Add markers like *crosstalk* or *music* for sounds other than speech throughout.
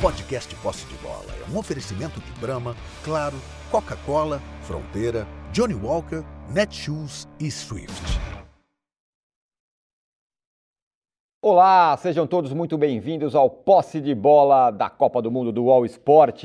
podcast Posse de Bola é um oferecimento de Brahma, Claro, Coca-Cola, Fronteira, Johnny Walker, Netshoes e Swift. Olá, sejam todos muito bem-vindos ao Posse de Bola da Copa do Mundo do All Sport.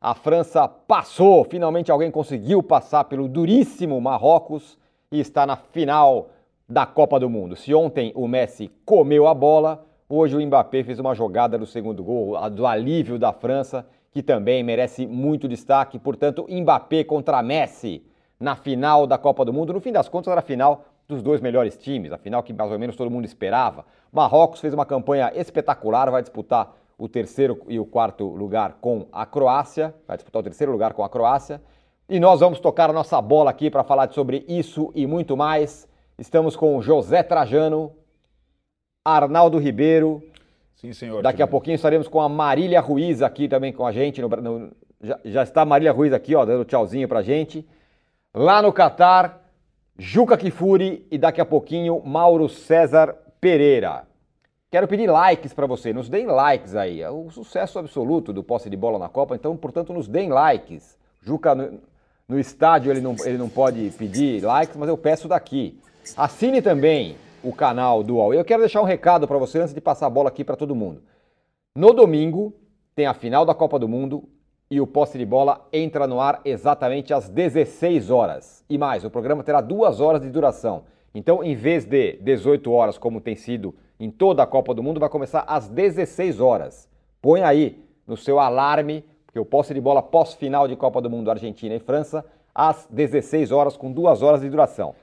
A França passou, finalmente alguém conseguiu passar pelo duríssimo Marrocos e está na final da Copa do Mundo. Se ontem o Messi comeu a bola, hoje o Mbappé fez uma jogada no segundo gol, do alívio da França, que também merece muito destaque. Portanto, Mbappé contra Messi na final da Copa do Mundo. No fim das contas, era a final dos dois melhores times, a final que mais ou menos todo mundo esperava. Marrocos fez uma campanha espetacular, vai disputar o terceiro e o quarto lugar com a Croácia, vai disputar o terceiro lugar com a Croácia. E nós vamos tocar a nossa bola aqui para falar sobre isso e muito mais. Estamos com José Trajano, Arnaldo Ribeiro. Sim, senhor. Daqui a pouquinho estaremos com a Marília Ruiz aqui também com a gente. No, no, já, já, está a Marília Ruiz aqui, ó, dando tchauzinho pra gente. Lá no Catar, Juca Kifuri e daqui a pouquinho Mauro César Pereira. Quero pedir likes para você, nos deem likes aí. É o sucesso absoluto do posse de bola na Copa, então, portanto, nos deem likes. Juca no estádio ele não, ele não pode pedir likes, mas eu peço daqui. Assine também o canal do UOL. Eu quero deixar um recado para você antes de passar a bola aqui para todo mundo. No domingo tem a final da Copa do Mundo e o poste de bola entra no ar exatamente às 16 horas. E mais, o programa terá duas horas de duração. Então, em vez de 18 horas, como tem sido em toda a Copa do Mundo, vai começar às 16 horas. Põe aí no seu alarme porque o posse de bola pós-final de Copa do Mundo Argentina e França, às 16 horas, com duas horas de duração.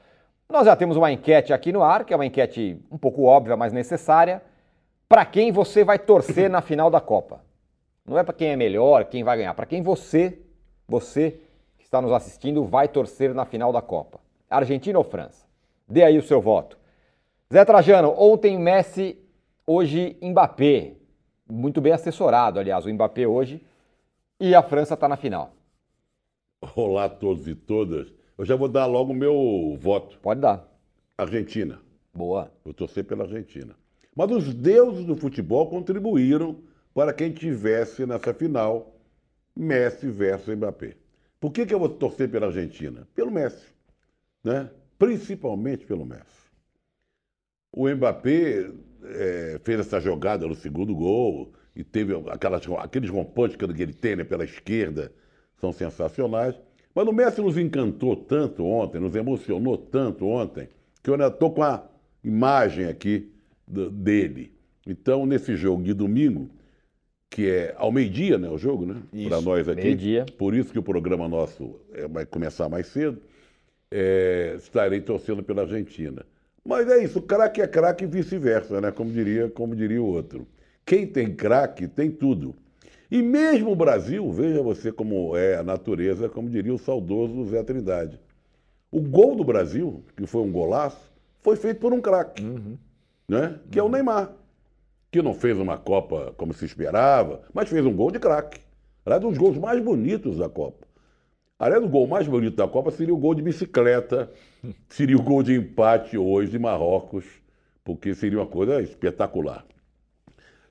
Nós já temos uma enquete aqui no ar, que é uma enquete um pouco óbvia, mas necessária. Para quem você vai torcer na final da Copa? Não é para quem é melhor, quem vai ganhar, para quem você, você que está nos assistindo, vai torcer na final da Copa. Argentina ou França? Dê aí o seu voto. Zé Trajano, ontem Messi, hoje Mbappé. Muito bem assessorado, aliás, o Mbappé hoje e a França está na final. Olá a todos e todas. Eu já vou dar logo o meu voto. Pode dar. Argentina. Boa. Vou torcer pela Argentina. Mas os deuses do futebol contribuíram para quem tivesse nessa final Messi versus Mbappé. Por que, que eu vou torcer pela Argentina? Pelo Messi. Né? Principalmente pelo Messi. O Mbappé é, fez essa jogada no segundo gol, e teve aquelas, aqueles rompantes que ele tem né, pela esquerda, são sensacionais. Mas o Messi nos encantou tanto ontem, nos emocionou tanto ontem, que eu ainda estou com a imagem aqui dele. Então, nesse jogo de domingo, que é ao meio-dia, né, o jogo, né? Para nós aqui. Meio-dia. Por isso que o programa nosso é, vai começar mais cedo. É, estarei torcendo pela Argentina. Mas é isso, craque é craque e vice-versa, né? Como diria, como diria o outro. Quem tem craque tem tudo. E mesmo o Brasil, veja você como é a natureza, como diria o saudoso Zé Trindade. O gol do Brasil, que foi um golaço, foi feito por um craque, uhum. né? que uhum. é o Neymar, que não fez uma Copa como se esperava, mas fez um gol de craque. Aliás, um dos gols mais bonitos da Copa. Aliás, o gol mais bonito da Copa seria o gol de bicicleta, *laughs* seria o gol de empate hoje de Marrocos, porque seria uma coisa espetacular.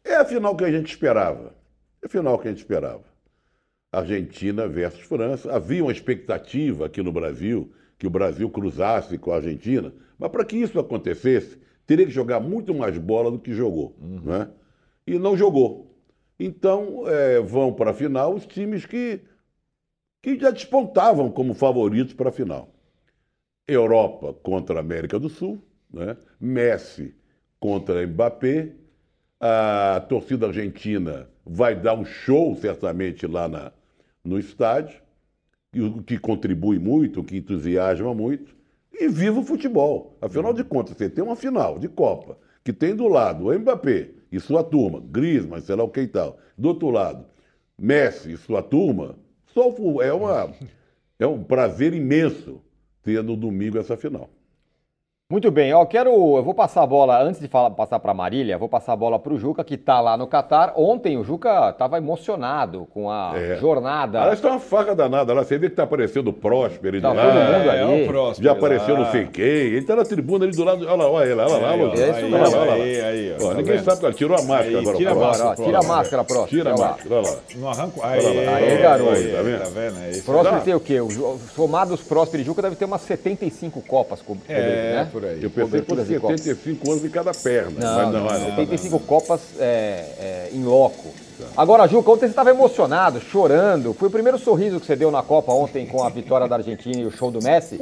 É a final que a gente esperava. É final que a gente esperava. Argentina versus França. Havia uma expectativa aqui no Brasil que o Brasil cruzasse com a Argentina, mas para que isso acontecesse, teria que jogar muito mais bola do que jogou. Uhum. Né? E não jogou. Então, é, vão para a final os times que, que já despontavam como favoritos para a final. Europa contra a América do Sul, né? Messi contra Mbappé, a torcida argentina vai dar um show, certamente, lá na, no estádio, o que contribui muito, o que entusiasma muito. E viva o futebol. Afinal de contas, você tem uma final de Copa, que tem do lado o Mbappé e sua turma, Griezmann, sei lá o que e tal. Do outro lado, Messi e sua turma. Só é, uma, é um prazer imenso ter no domingo essa final. Muito bem, eu quero, eu vou passar a bola antes de falar, passar para Marília, vou passar a bola para o Juca que está lá no Catar. Ontem o Juca estava emocionado com a é. jornada. Aliás, está uma faca danada lá. Você vê que está aparecendo o Próspero. Tá todo mundo ali. É, é o Próspero, Já apareceu no sei quem. Ele está na tribuna ali do lado. Olha lá, olha ele, olha lá, olha lá. É isso mesmo. Olha lá, aí, aí, ó, tá ninguém vendo? sabe, cara. Tirou a máscara aí, agora. Tira a máscara, tira a máscara, Próspero. Tira a máscara, olha lá. Não arranco. Aí, aí, garoto. Tá vendo? Tá vendo? Próspero tem o quê? Somados Próspero e Juca deve ter umas 75 copas. É, né? Por aí. Eu pensei que 75 anos em cada perna. Não, não, não, 75 Copas é, é, em loco. Agora, Juca, ontem você estava emocionado, chorando. Foi o primeiro sorriso que você deu na Copa ontem com a vitória da Argentina e o show do Messi.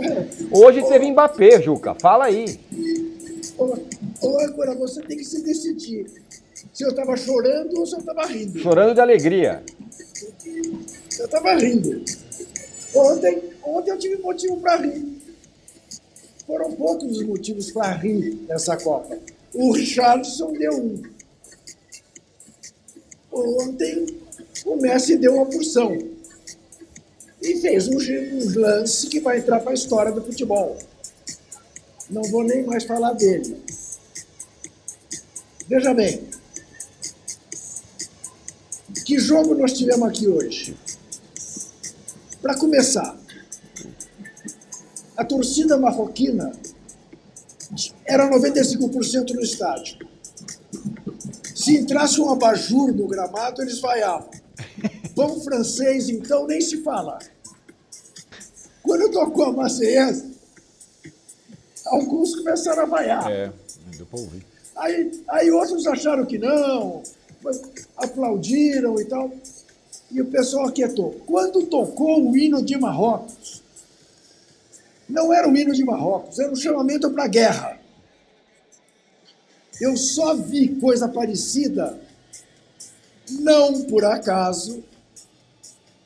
Hoje teve Mbappé, Juca. Fala aí. Ô, ô agora você tem que se decidir se eu estava chorando ou se eu estava rindo. Chorando de alegria. Eu estava rindo. Ontem, ontem eu tive motivo para rir. Foram poucos os motivos para rir nessa Copa. O Richardson deu um. Ontem, o Messi deu uma porção. E fez um, um lance que vai entrar para a história do futebol. Não vou nem mais falar dele. Veja bem. Que jogo nós tivemos aqui hoje? Para começar, a torcida marroquina era 95% no estádio. Se entrasse um abajur no gramado, eles vaiavam. Pão francês, então, nem se fala. Quando tocou a Marseillaise, alguns começaram a vaiar. É, deu pra ouvir. Aí, aí outros acharam que não, aplaudiram e tal. E o pessoal aquietou. Quando tocou o hino de Marrocos, não era o hino de Marrocos, era um chamamento para a guerra. Eu só vi coisa parecida, não por acaso,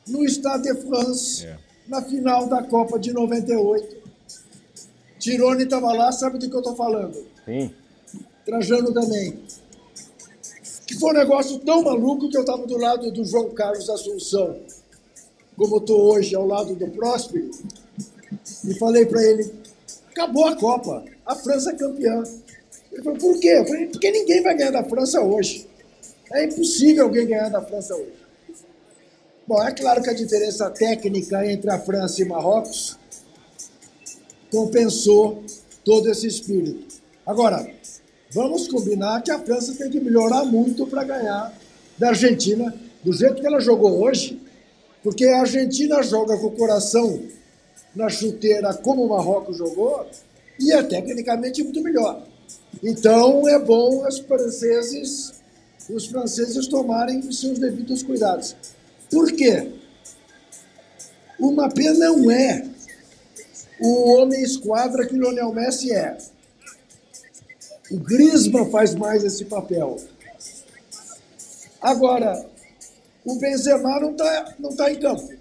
no Stade de France, é. na final da Copa de 98. Tirone estava lá, sabe do que eu estou falando? Sim. Trajano também. Que foi um negócio tão maluco que eu estava do lado do João Carlos Assunção, como estou hoje ao lado do Próspero, e falei para ele: acabou a Copa, a França é campeã. Ele falou: por quê? Eu falei: porque ninguém vai ganhar da França hoje. É impossível alguém ganhar da França hoje. Bom, é claro que a diferença técnica entre a França e Marrocos compensou todo esse espírito. Agora, vamos combinar que a França tem que melhorar muito para ganhar da Argentina do jeito que ela jogou hoje, porque a Argentina joga com o coração na chuteira como o Marrocos jogou e é tecnicamente muito melhor. Então é bom os franceses, os franceses tomarem os seus devidos cuidados. Por quê? O Mbappé não é o homem esquadra que o Lionel Messi é. O Griezmann faz mais esse papel. Agora, o Benzema não está não tá em campo.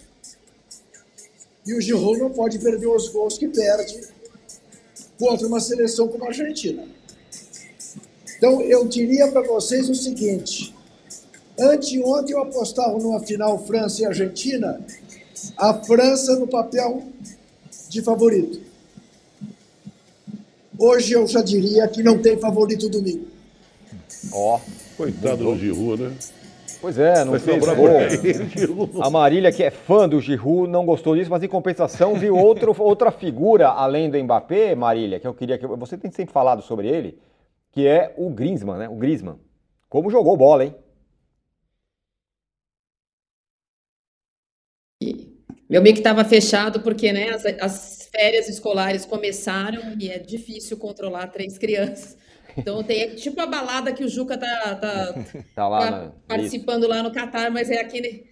E o Giroud não pode perder os gols que perde contra uma seleção como a Argentina. Então, eu diria para vocês o seguinte: anteontem eu apostava numa final França e Argentina, a França no papel de favorito. Hoje eu já diria que não tem favorito domingo. Ó, oh, coitado do Giroud, né? Pois é, não fez gol. A Marília, que é fã do Giroud, não gostou disso, mas em compensação viu outro, *laughs* outra figura além do Mbappé, Marília, que eu queria que você tem sempre falado sobre ele, que é o Griezmann, né? O Griezmann. Como jogou bola, hein? Meu mic estava fechado porque né, as, as férias escolares começaram e é difícil controlar três crianças. Então tem tipo a balada que o Juca tá, tá, *laughs* tá lá, tá participando isso. lá no Catar, mas é aqui,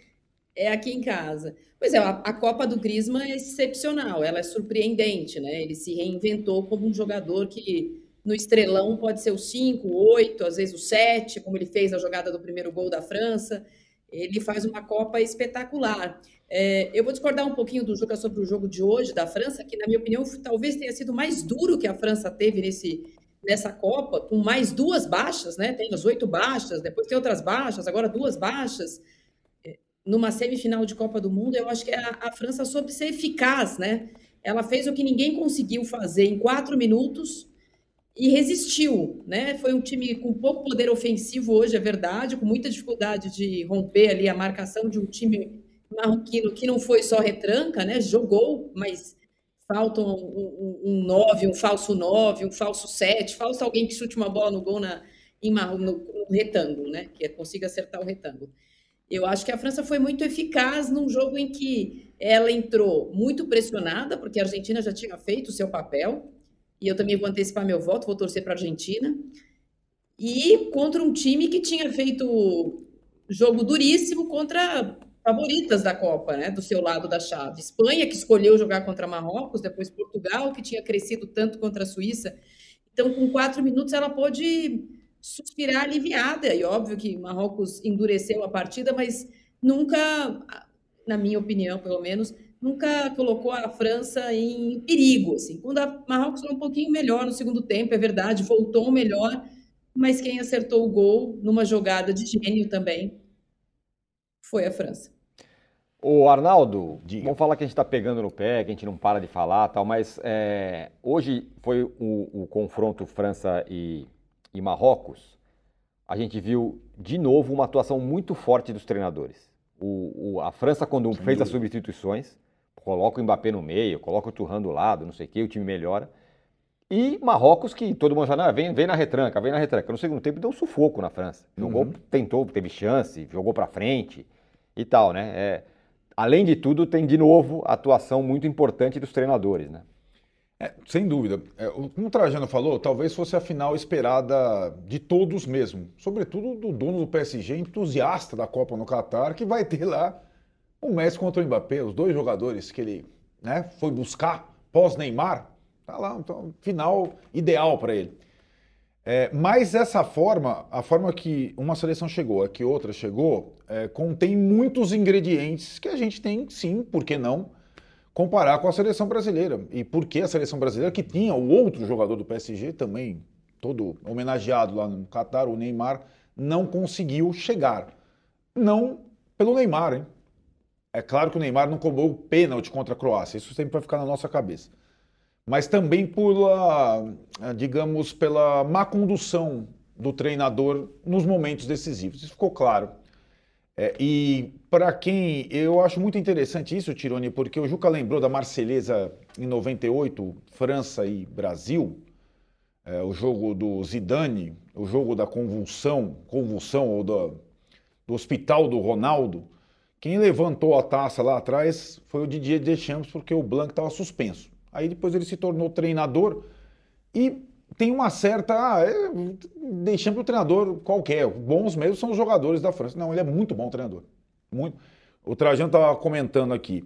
é aqui em casa. Pois é, a, a, Copa do Griezmann é excepcional, ela é surpreendente, né? Ele se reinventou como um jogador que no estrelão pode ser o 5, o 8, às vezes o 7, como ele fez a jogada do primeiro gol da França. Ele faz uma Copa espetacular. É, eu vou discordar um pouquinho do Juca sobre o jogo de hoje da França, que, na minha opinião, talvez tenha sido mais duro que a França teve nesse, nessa Copa, com mais duas baixas, né? Tem as oito baixas, depois tem outras baixas, agora duas baixas. É, numa semifinal de Copa do Mundo, eu acho que a, a França soube ser eficaz, né? Ela fez o que ninguém conseguiu fazer em quatro minutos, e resistiu, né? Foi um time com pouco poder ofensivo hoje, é verdade, com muita dificuldade de romper ali a marcação de um time marroquino que não foi só retranca, né? Jogou, mas faltam um, um, um nove, um falso nove, um falso sete, falta alguém que chute uma bola no gol na, em no, no retângulo, né? Que consiga acertar o retângulo. Eu acho que a França foi muito eficaz num jogo em que ela entrou muito pressionada, porque a Argentina já tinha feito o seu papel, e eu também vou antecipar meu voto, vou torcer para a Argentina. E contra um time que tinha feito jogo duríssimo contra favoritas da Copa, né, do seu lado da chave. Espanha, que escolheu jogar contra Marrocos, depois Portugal, que tinha crescido tanto contra a Suíça. Então, com quatro minutos, ela pôde suspirar aliviada. E óbvio que Marrocos endureceu a partida, mas nunca, na minha opinião, pelo menos, nunca colocou a França em perigo. Assim. Quando a Marrocos foi um pouquinho melhor no segundo tempo, é verdade, voltou melhor, mas quem acertou o gol numa jogada de gênio também foi a França. O Arnaldo, Diga. vamos falar que a gente está pegando no pé, que a gente não para de falar, tal, mas é, hoje foi o, o confronto França e, e Marrocos. A gente viu de novo uma atuação muito forte dos treinadores. O, o, a França, quando Sem fez dúvida. as substituições, coloca o Mbappé no meio, coloca o Turhan do lado, não sei o que, o time melhora. E Marrocos, que todo mundo fala, vem, vem na retranca, vem na retranca. No segundo tempo deu um sufoco na França. Jogou, uhum. tentou, teve chance, jogou para frente e tal, né? É, além de tudo, tem de novo a atuação muito importante dos treinadores, né? É, sem dúvida. É, como o Trajano falou, talvez fosse a final esperada de todos mesmo. Sobretudo do dono do PSG, entusiasta da Copa no Catar, que vai ter lá o Messi contra o Mbappé, os dois jogadores que ele né, foi buscar pós-Neymar. Tá lá, então, final ideal para ele. É, mas essa forma, a forma que uma seleção chegou, a que outra chegou, é, contém muitos ingredientes que a gente tem, sim, por que não, comparar com a seleção brasileira. E por que a seleção brasileira, que tinha o outro jogador do PSG também, todo homenageado lá no Catar, o Neymar, não conseguiu chegar. Não pelo Neymar, hein? É claro que o Neymar não cobrou o pênalti contra a Croácia, isso sempre vai ficar na nossa cabeça. Mas também pela, digamos, pela má condução do treinador nos momentos decisivos. Isso ficou claro. É, e para quem. Eu acho muito interessante isso, Tironi, porque o Juca lembrou da Marselhesa em 98, França e Brasil, é, o jogo do Zidane, o jogo da convulsão, convulsão ou do, do hospital do Ronaldo. Quem levantou a taça lá atrás foi o Didier Deschamps, porque o Blanc estava suspenso. Aí depois ele se tornou treinador e tem uma certa. Ah, é, é um treinador qualquer. Bons mesmo são os jogadores da França. Não, ele é muito bom treinador. Muito. O Trajano estava comentando aqui.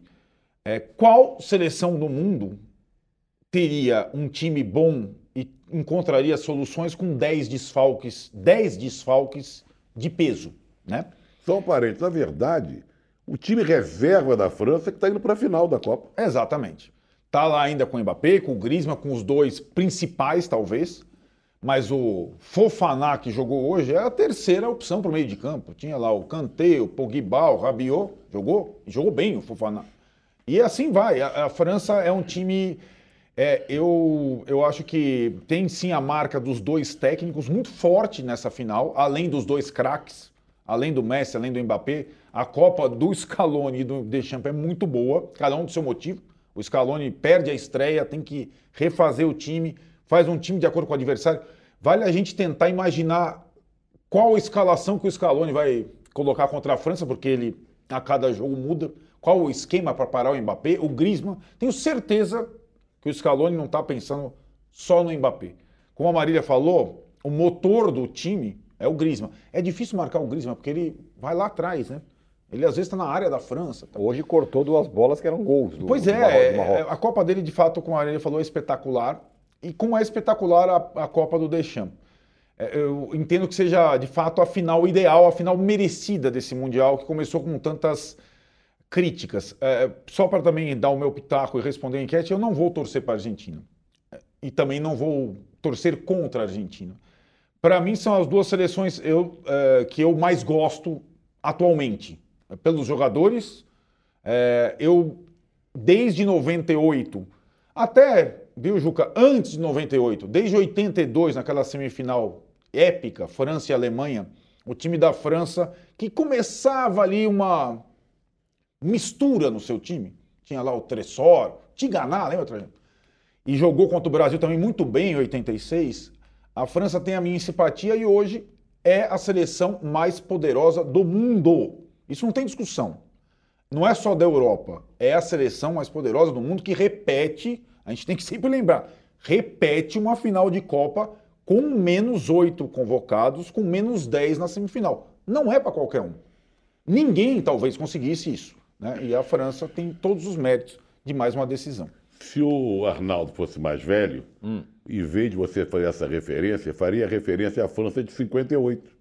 É, qual seleção do mundo teria um time bom e encontraria soluções com 10 desfalques, 10 desfalques de peso, né? Só um parente, na verdade, o time reserva da França que está indo para a final da Copa. Exatamente. Tá lá ainda com o Mbappé, com o Griezmann, com os dois principais, talvez. Mas o Fofaná que jogou hoje é a terceira opção para o meio de campo. Tinha lá o Kanté, o Pogba, o Rabiot, jogou, jogou bem o Fofaná. E assim vai. A, a França é um time, é, eu, eu acho que tem sim a marca dos dois técnicos muito forte nessa final, além dos dois craques, além do Messi, além do Mbappé. A Copa do Scaloni e do Deschamps é muito boa, cada um do seu motivo. O Scaloni perde a estreia, tem que refazer o time faz um time de acordo com o adversário. Vale a gente tentar imaginar qual a escalação que o Scaloni vai colocar contra a França, porque ele a cada jogo muda. Qual o esquema para parar o Mbappé, o Griezmann. Tenho certeza que o Scaloni não está pensando só no Mbappé. Como a Marília falou, o motor do time é o Griezmann. É difícil marcar o Griezmann porque ele vai lá atrás, né? Ele às vezes está na área da França. Tá? Hoje cortou duas bolas que eram gols. Do, pois é, do Marrocos. É, a Copa dele, de fato, como a Marília falou, é espetacular. E como é espetacular a, a Copa do Deschamps. É, eu entendo que seja, de fato, a final ideal, a final merecida desse Mundial, que começou com tantas críticas. É, só para também dar o meu pitaco e responder a enquete, eu não vou torcer para a Argentina. É, e também não vou torcer contra a Argentina. Para mim, são as duas seleções eu, é, que eu mais gosto atualmente. Pelos jogadores, é, eu, desde 98 até viu, Juca, antes de 98, desde 82, naquela semifinal épica, França e Alemanha, o time da França, que começava ali uma mistura no seu time. Tinha lá o Tressor, Tiganá, lembra? E jogou contra o Brasil também muito bem em 86. A França tem a minha simpatia e hoje é a seleção mais poderosa do mundo. Isso não tem discussão. Não é só da Europa, é a seleção mais poderosa do mundo que repete, a gente tem que *laughs* sempre lembrar, repete uma final de Copa com menos oito convocados, com menos dez na semifinal. Não é para qualquer um. Ninguém talvez conseguisse isso. Né? E a França tem todos os méritos de mais uma decisão. Se o Arnaldo fosse mais velho, hum. em vez de você fazer essa referência, faria referência à França de 58.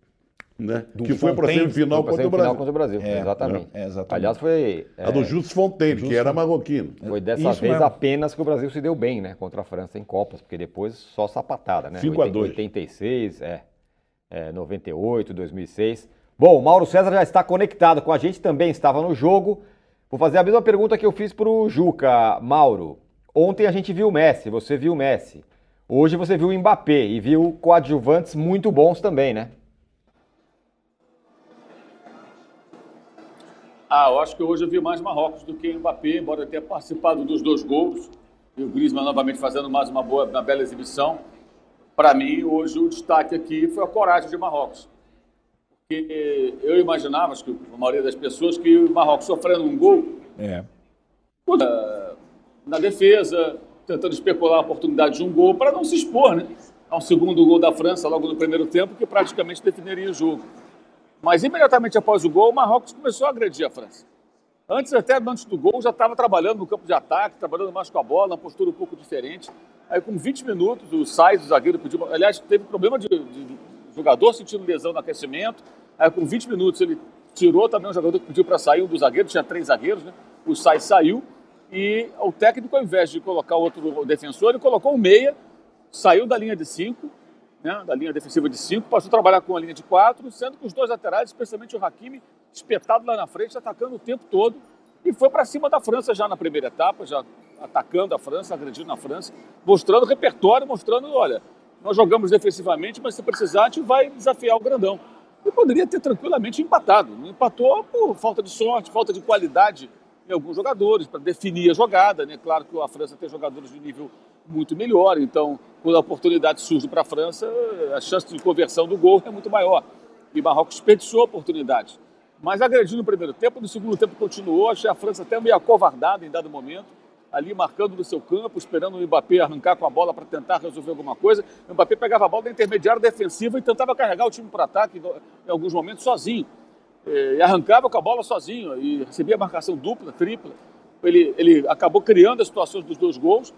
Né? Do que foi para a semifinal contra o Brasil. contra o Brasil. É, exatamente. É, exatamente. Aliás, foi. A do Justo Fontaine, que era marroquino. Foi dessa Isso vez mesmo. apenas que o Brasil se deu bem, né? Contra a França em Copas, porque depois só sapatada, né? 5 a 2 86, é, é. 98, 2006. Bom, o Mauro César já está conectado com a gente, também estava no jogo. Vou fazer a mesma pergunta que eu fiz para o Juca. Mauro, ontem a gente viu o Messi, você viu o Messi. Hoje você viu o Mbappé e viu coadjuvantes muito bons também, né? Ah, eu acho que hoje eu vi mais Marrocos do que Mbappé, embora tenha participado dos dois gols. E o Griezmann novamente fazendo mais uma boa, uma bela exibição. Para mim, hoje o destaque aqui foi a coragem de Marrocos. Porque eu imaginava, acho que a maioria das pessoas, que o Marrocos sofrendo um gol. É. Na defesa, tentando especular a oportunidade de um gol para não se expor, né? A um segundo gol da França logo no primeiro tempo, que praticamente definiria o jogo. Mas imediatamente após o gol, o Marrocos começou a agredir a França. Antes, até antes do gol, já estava trabalhando no campo de ataque, trabalhando mais com a bola, uma postura um pouco diferente. Aí, com 20 minutos, o Sainz, o zagueiro, pediu. Aliás, teve problema de, de jogador sentindo lesão no aquecimento. Aí, com 20 minutos, ele tirou também um jogador que pediu para sair, um dos zagueiros, tinha três zagueiros, né? O Sainz saiu e o técnico, ao invés de colocar outro defensor, ele colocou um meia, saiu da linha de cinco né, da linha defensiva de 5, passou a trabalhar com a linha de 4, sendo que os dois laterais, especialmente o Hakimi, espetado lá na frente, atacando o tempo todo, e foi para cima da França já na primeira etapa, já atacando a França, agredindo a França, mostrando repertório, mostrando, olha, nós jogamos defensivamente, mas se precisar a gente vai desafiar o grandão. E poderia ter tranquilamente empatado. Empatou por falta de sorte, falta de qualidade em alguns jogadores para definir a jogada. Né? Claro que a França tem jogadores de nível muito melhor, então quando a oportunidade surge para a França, a chance de conversão do gol é muito maior. E Marrocos desperdiçou a oportunidade. Mas agrediu no primeiro tempo, no segundo tempo continuou, achei a França até meio acovardada em dado momento, ali marcando no seu campo, esperando o Mbappé arrancar com a bola para tentar resolver alguma coisa. O Mbappé pegava a bola da intermediária defensiva e tentava carregar o time para ataque em alguns momentos sozinho. E arrancava com a bola sozinho e recebia marcação dupla, tripla. Ele, ele acabou criando as situações dos dois gols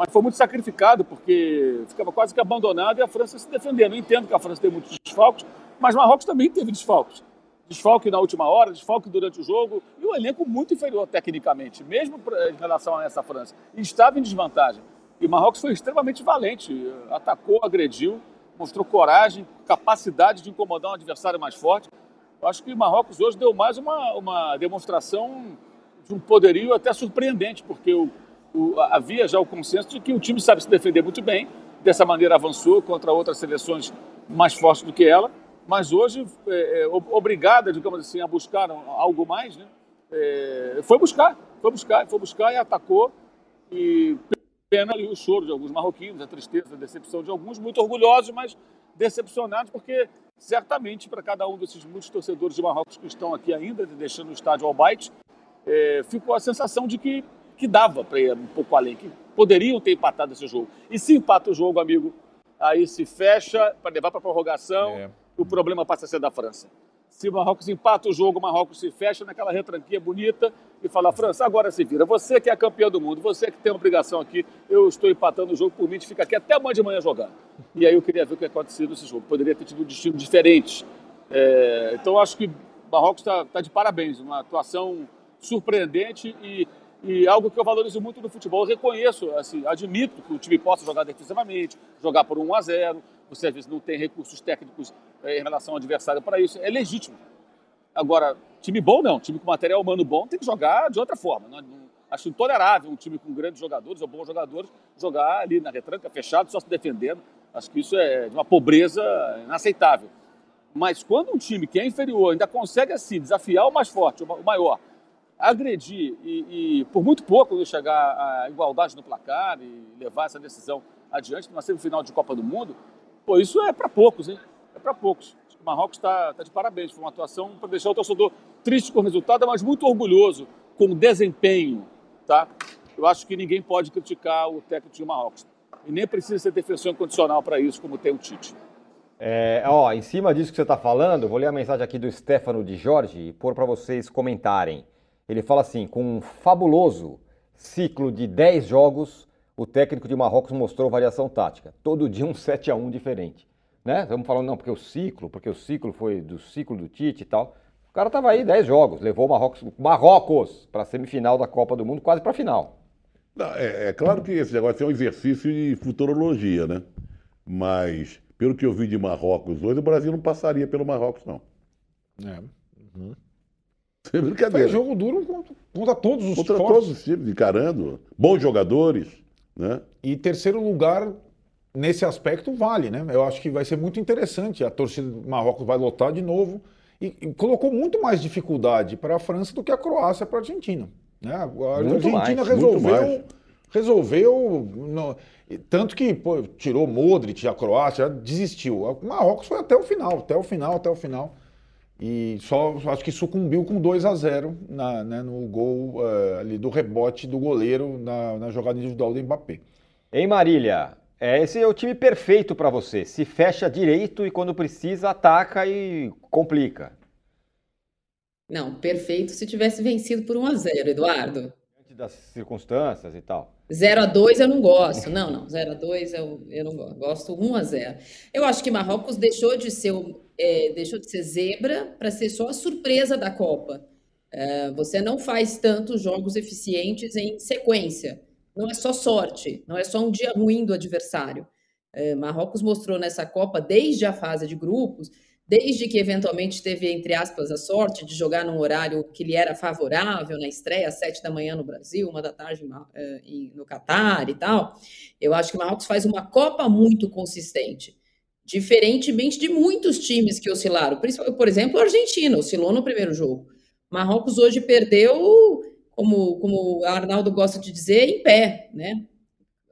mas foi muito sacrificado porque ficava quase que abandonado e a França se defendendo. Eu entendo que a França tem muitos desfalques, mas Marrocos também teve desfalques. Desfalque na última hora, desfalque durante o jogo e um elenco muito inferior tecnicamente, mesmo em relação a essa França. E estava em desvantagem. E Marrocos foi extremamente valente, atacou, agrediu, mostrou coragem, capacidade de incomodar um adversário mais forte. Eu acho que Marrocos hoje deu mais uma, uma demonstração de um poderio até surpreendente, porque o, o, havia já o consenso de que o time sabe se defender muito bem, dessa maneira avançou contra outras seleções mais fortes do que ela, mas hoje, é, é, obrigada, digamos assim, a buscar algo mais, né? É, foi buscar, foi buscar, foi buscar e atacou, e pena ali o choro de alguns marroquinos, a tristeza, a decepção de alguns, muito orgulhosos, mas decepcionados, porque certamente para cada um desses muitos torcedores de Marrocos que estão aqui ainda, deixando o estádio Albaite, é, ficou a sensação de que que dava para ir um pouco além, que poderiam ter empatado esse jogo. E se empata o jogo, amigo, aí se fecha para levar para a prorrogação, é. o problema passa a ser da França. Se o Marrocos empata o jogo, o Marrocos se fecha naquela retranquia bonita e fala: França, agora se vira. Você que é campeão do mundo, você que tem obrigação aqui, eu estou empatando o jogo por mim, de fica aqui até amanhã de manhã jogando. E aí eu queria ver o que aconteceu nesse jogo. Poderia ter tido um destino diferente. É, então acho que o Marrocos está tá de parabéns, uma atuação surpreendente e e algo que eu valorizo muito no futebol, eu reconheço, assim, admito que o time possa jogar defensivamente, jogar por 1 a 0, você às vezes não tem recursos técnicos é, em relação ao adversário para isso, é legítimo. Agora, time bom não, time com material humano bom tem que jogar de outra forma, não, Acho intolerável um time com grandes jogadores ou bons jogadores jogar ali na retranca, fechado, só se defendendo. Acho que isso é de uma pobreza inaceitável. Mas quando um time que é inferior ainda consegue assim desafiar o mais forte, o maior, agredir e, e por muito pouco não chegar à igualdade no placar e levar essa decisão adiante numa semifinal de Copa do Mundo, pô, isso é para poucos, hein? É para poucos. O Marrocos está tá de parabéns. Foi uma atuação para deixar o torcedor triste com o resultado, mas muito orgulhoso com o desempenho, tá? Eu acho que ninguém pode criticar o técnico de Marrocos. E nem precisa ser defensor incondicional para isso, como tem o Tite. É, ó, em cima disso que você está falando, vou ler a mensagem aqui do Stefano de Jorge e pôr para vocês comentarem. Ele fala assim: com um fabuloso ciclo de 10 jogos, o técnico de Marrocos mostrou variação tática. Todo dia um 7 a 1 diferente. Né? Estamos falando, não, porque o ciclo, porque o ciclo foi do ciclo do Tite e tal. O cara estava aí 10 jogos, levou o Marrocos, Marrocos para a semifinal da Copa do Mundo, quase para a final. Não, é, é, claro que esse negócio é um exercício de futurologia, né? Mas, pelo que eu vi de Marrocos hoje, o Brasil não passaria pelo Marrocos, não. É. Uhum. Sem *laughs* brincadeira. Foi jogo duro contra, contra todos os Contra fortes. todos os times, encarando. Bons jogadores, né? E terceiro lugar nesse aspecto vale, né? Eu acho que vai ser muito interessante. A torcida do Marrocos vai lotar de novo e, e colocou muito mais dificuldade para a França do que a Croácia para a Argentina. Né? A Muito Argentina mais. resolveu, resolveu no- tanto que pô, tirou Modric, a Croácia desistiu. O Marrocos foi até o final, até o final, até o final. E só acho que sucumbiu com 2 a 0 na, né, no gol eh, ali do rebote do goleiro na, na jogada individual do Mbappé. Em Marília, é, esse é o time perfeito para você. Se fecha direito e quando precisa ataca e complica. Não, perfeito se tivesse vencido por 1 a 0 Eduardo. Diante das circunstâncias e tal. 0 a 2 eu não gosto. Não, não. 0 a 2 eu, eu não gosto. Gosto 1 a 0 Eu acho que Marrocos deixou de ser, o- é, deixou de ser zebra para ser só a surpresa da Copa. É, você não faz tantos jogos eficientes em sequência. Não é só sorte, não é só um dia ruim do adversário. É, Marrocos mostrou nessa Copa, desde a fase de grupos, desde que eventualmente teve, entre aspas, a sorte de jogar num horário que lhe era favorável na estreia, às sete da manhã no Brasil, uma da tarde em- no Catar e tal. Eu acho que o Marrocos faz uma Copa muito consistente, diferentemente de muitos times que oscilaram. Por exemplo, a Argentina oscilou no primeiro jogo. Marrocos hoje perdeu, como, como o Arnaldo gosta de dizer, em pé, né?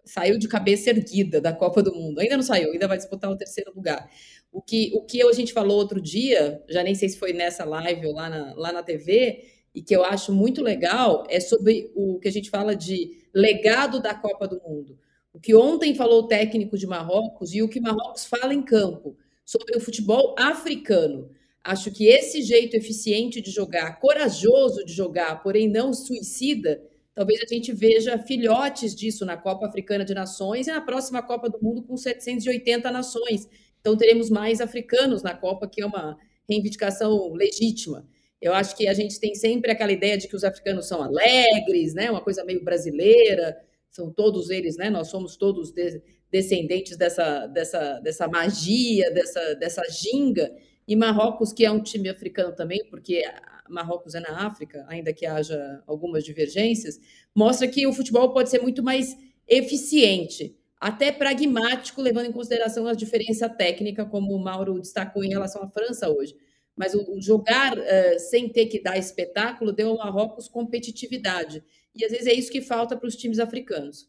Saiu de cabeça erguida da Copa do Mundo. Ainda não saiu, ainda vai disputar o terceiro lugar. O que, o que a gente falou outro dia, já nem sei se foi nessa live ou lá na, lá na TV, e que eu acho muito legal, é sobre o que a gente fala de legado da Copa do Mundo. O que ontem falou o técnico de Marrocos e o que Marrocos fala em campo sobre o futebol africano. Acho que esse jeito eficiente de jogar, corajoso de jogar, porém não suicida, talvez a gente veja filhotes disso na Copa Africana de Nações e na próxima Copa do Mundo com 780 nações. Então teremos mais africanos na Copa, que é uma reivindicação legítima. Eu acho que a gente tem sempre aquela ideia de que os africanos são alegres, né? Uma coisa meio brasileira. São todos eles, né? Nós somos todos de- descendentes dessa, dessa, dessa magia, dessa, dessa ginga. E Marrocos, que é um time africano também, porque Marrocos é na África, ainda que haja algumas divergências, mostra que o futebol pode ser muito mais eficiente, até pragmático, levando em consideração a diferença técnica, como o Mauro destacou em relação à França hoje. Mas o jogar eh, sem ter que dar espetáculo deu ao Marrocos competitividade. E às vezes é isso que falta para os times africanos.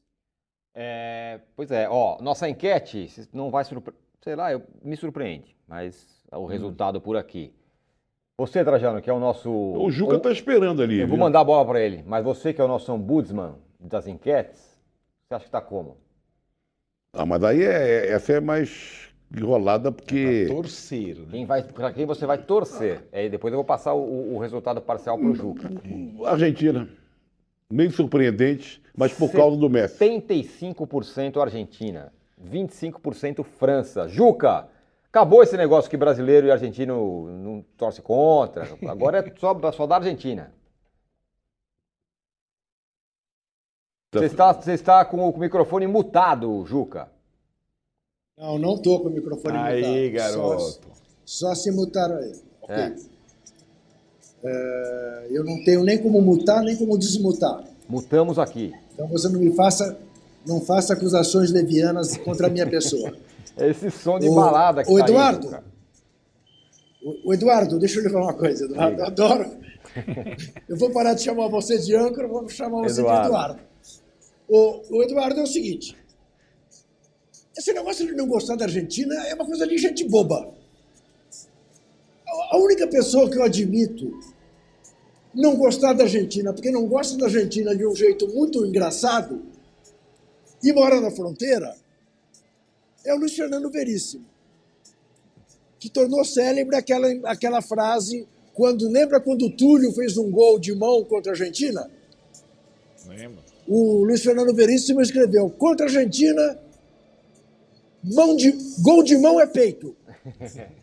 É, pois é, ó, nossa enquete não vai surpreender, sei lá, eu, me surpreende, mas o resultado por aqui. Você, Trajano, que é o nosso. O Juca o- tá esperando ali. Eu vou viu? mandar a bola para ele, mas você que é o nosso ombudsman das enquetes, você acha que tá como? Ah, mas aí é, essa é mais enrolada porque. Torcer. né? Quem vai, para quem você vai torcer? É, depois eu vou passar o, o resultado parcial pro Juca. Argentina. Meio surpreendente, mas por causa do Messi. 75% Argentina, 25% França. Juca, acabou esse negócio que brasileiro e argentino não torce contra. Agora é só, só da Argentina. Você está, você está com o microfone mutado, Juca. Não, não estou com o microfone Aí, mutado. Só- garoto. Só, se mutaram aí. Ok. É. É, eu não tenho nem como mutar, nem como desmutar. Mutamos aqui. Então você não me faça, não faça acusações levianas contra a minha pessoa. *laughs* Esse som de O- balada que o tá Eduardo, Juca. O, o Eduardo, deixa eu lhe falar uma coisa, Eduardo. Eu adoro. Eu vou parar de chamar você de âncora, vou chamar você Eduardo. de Eduardo. O, o Eduardo é o seguinte: esse negócio de não gostar da Argentina é uma coisa de gente boba. A única pessoa que eu admito não gostar da Argentina, porque não gosta da Argentina de um jeito muito engraçado e mora na fronteira, é o Luiz Fernando Veríssimo que tornou célebre aquela, aquela frase quando lembra quando o Túlio fez um gol de mão contra a Argentina? Lembra? O Luiz Fernando Veríssimo escreveu contra a Argentina, mão de, gol de mão é peito. *laughs*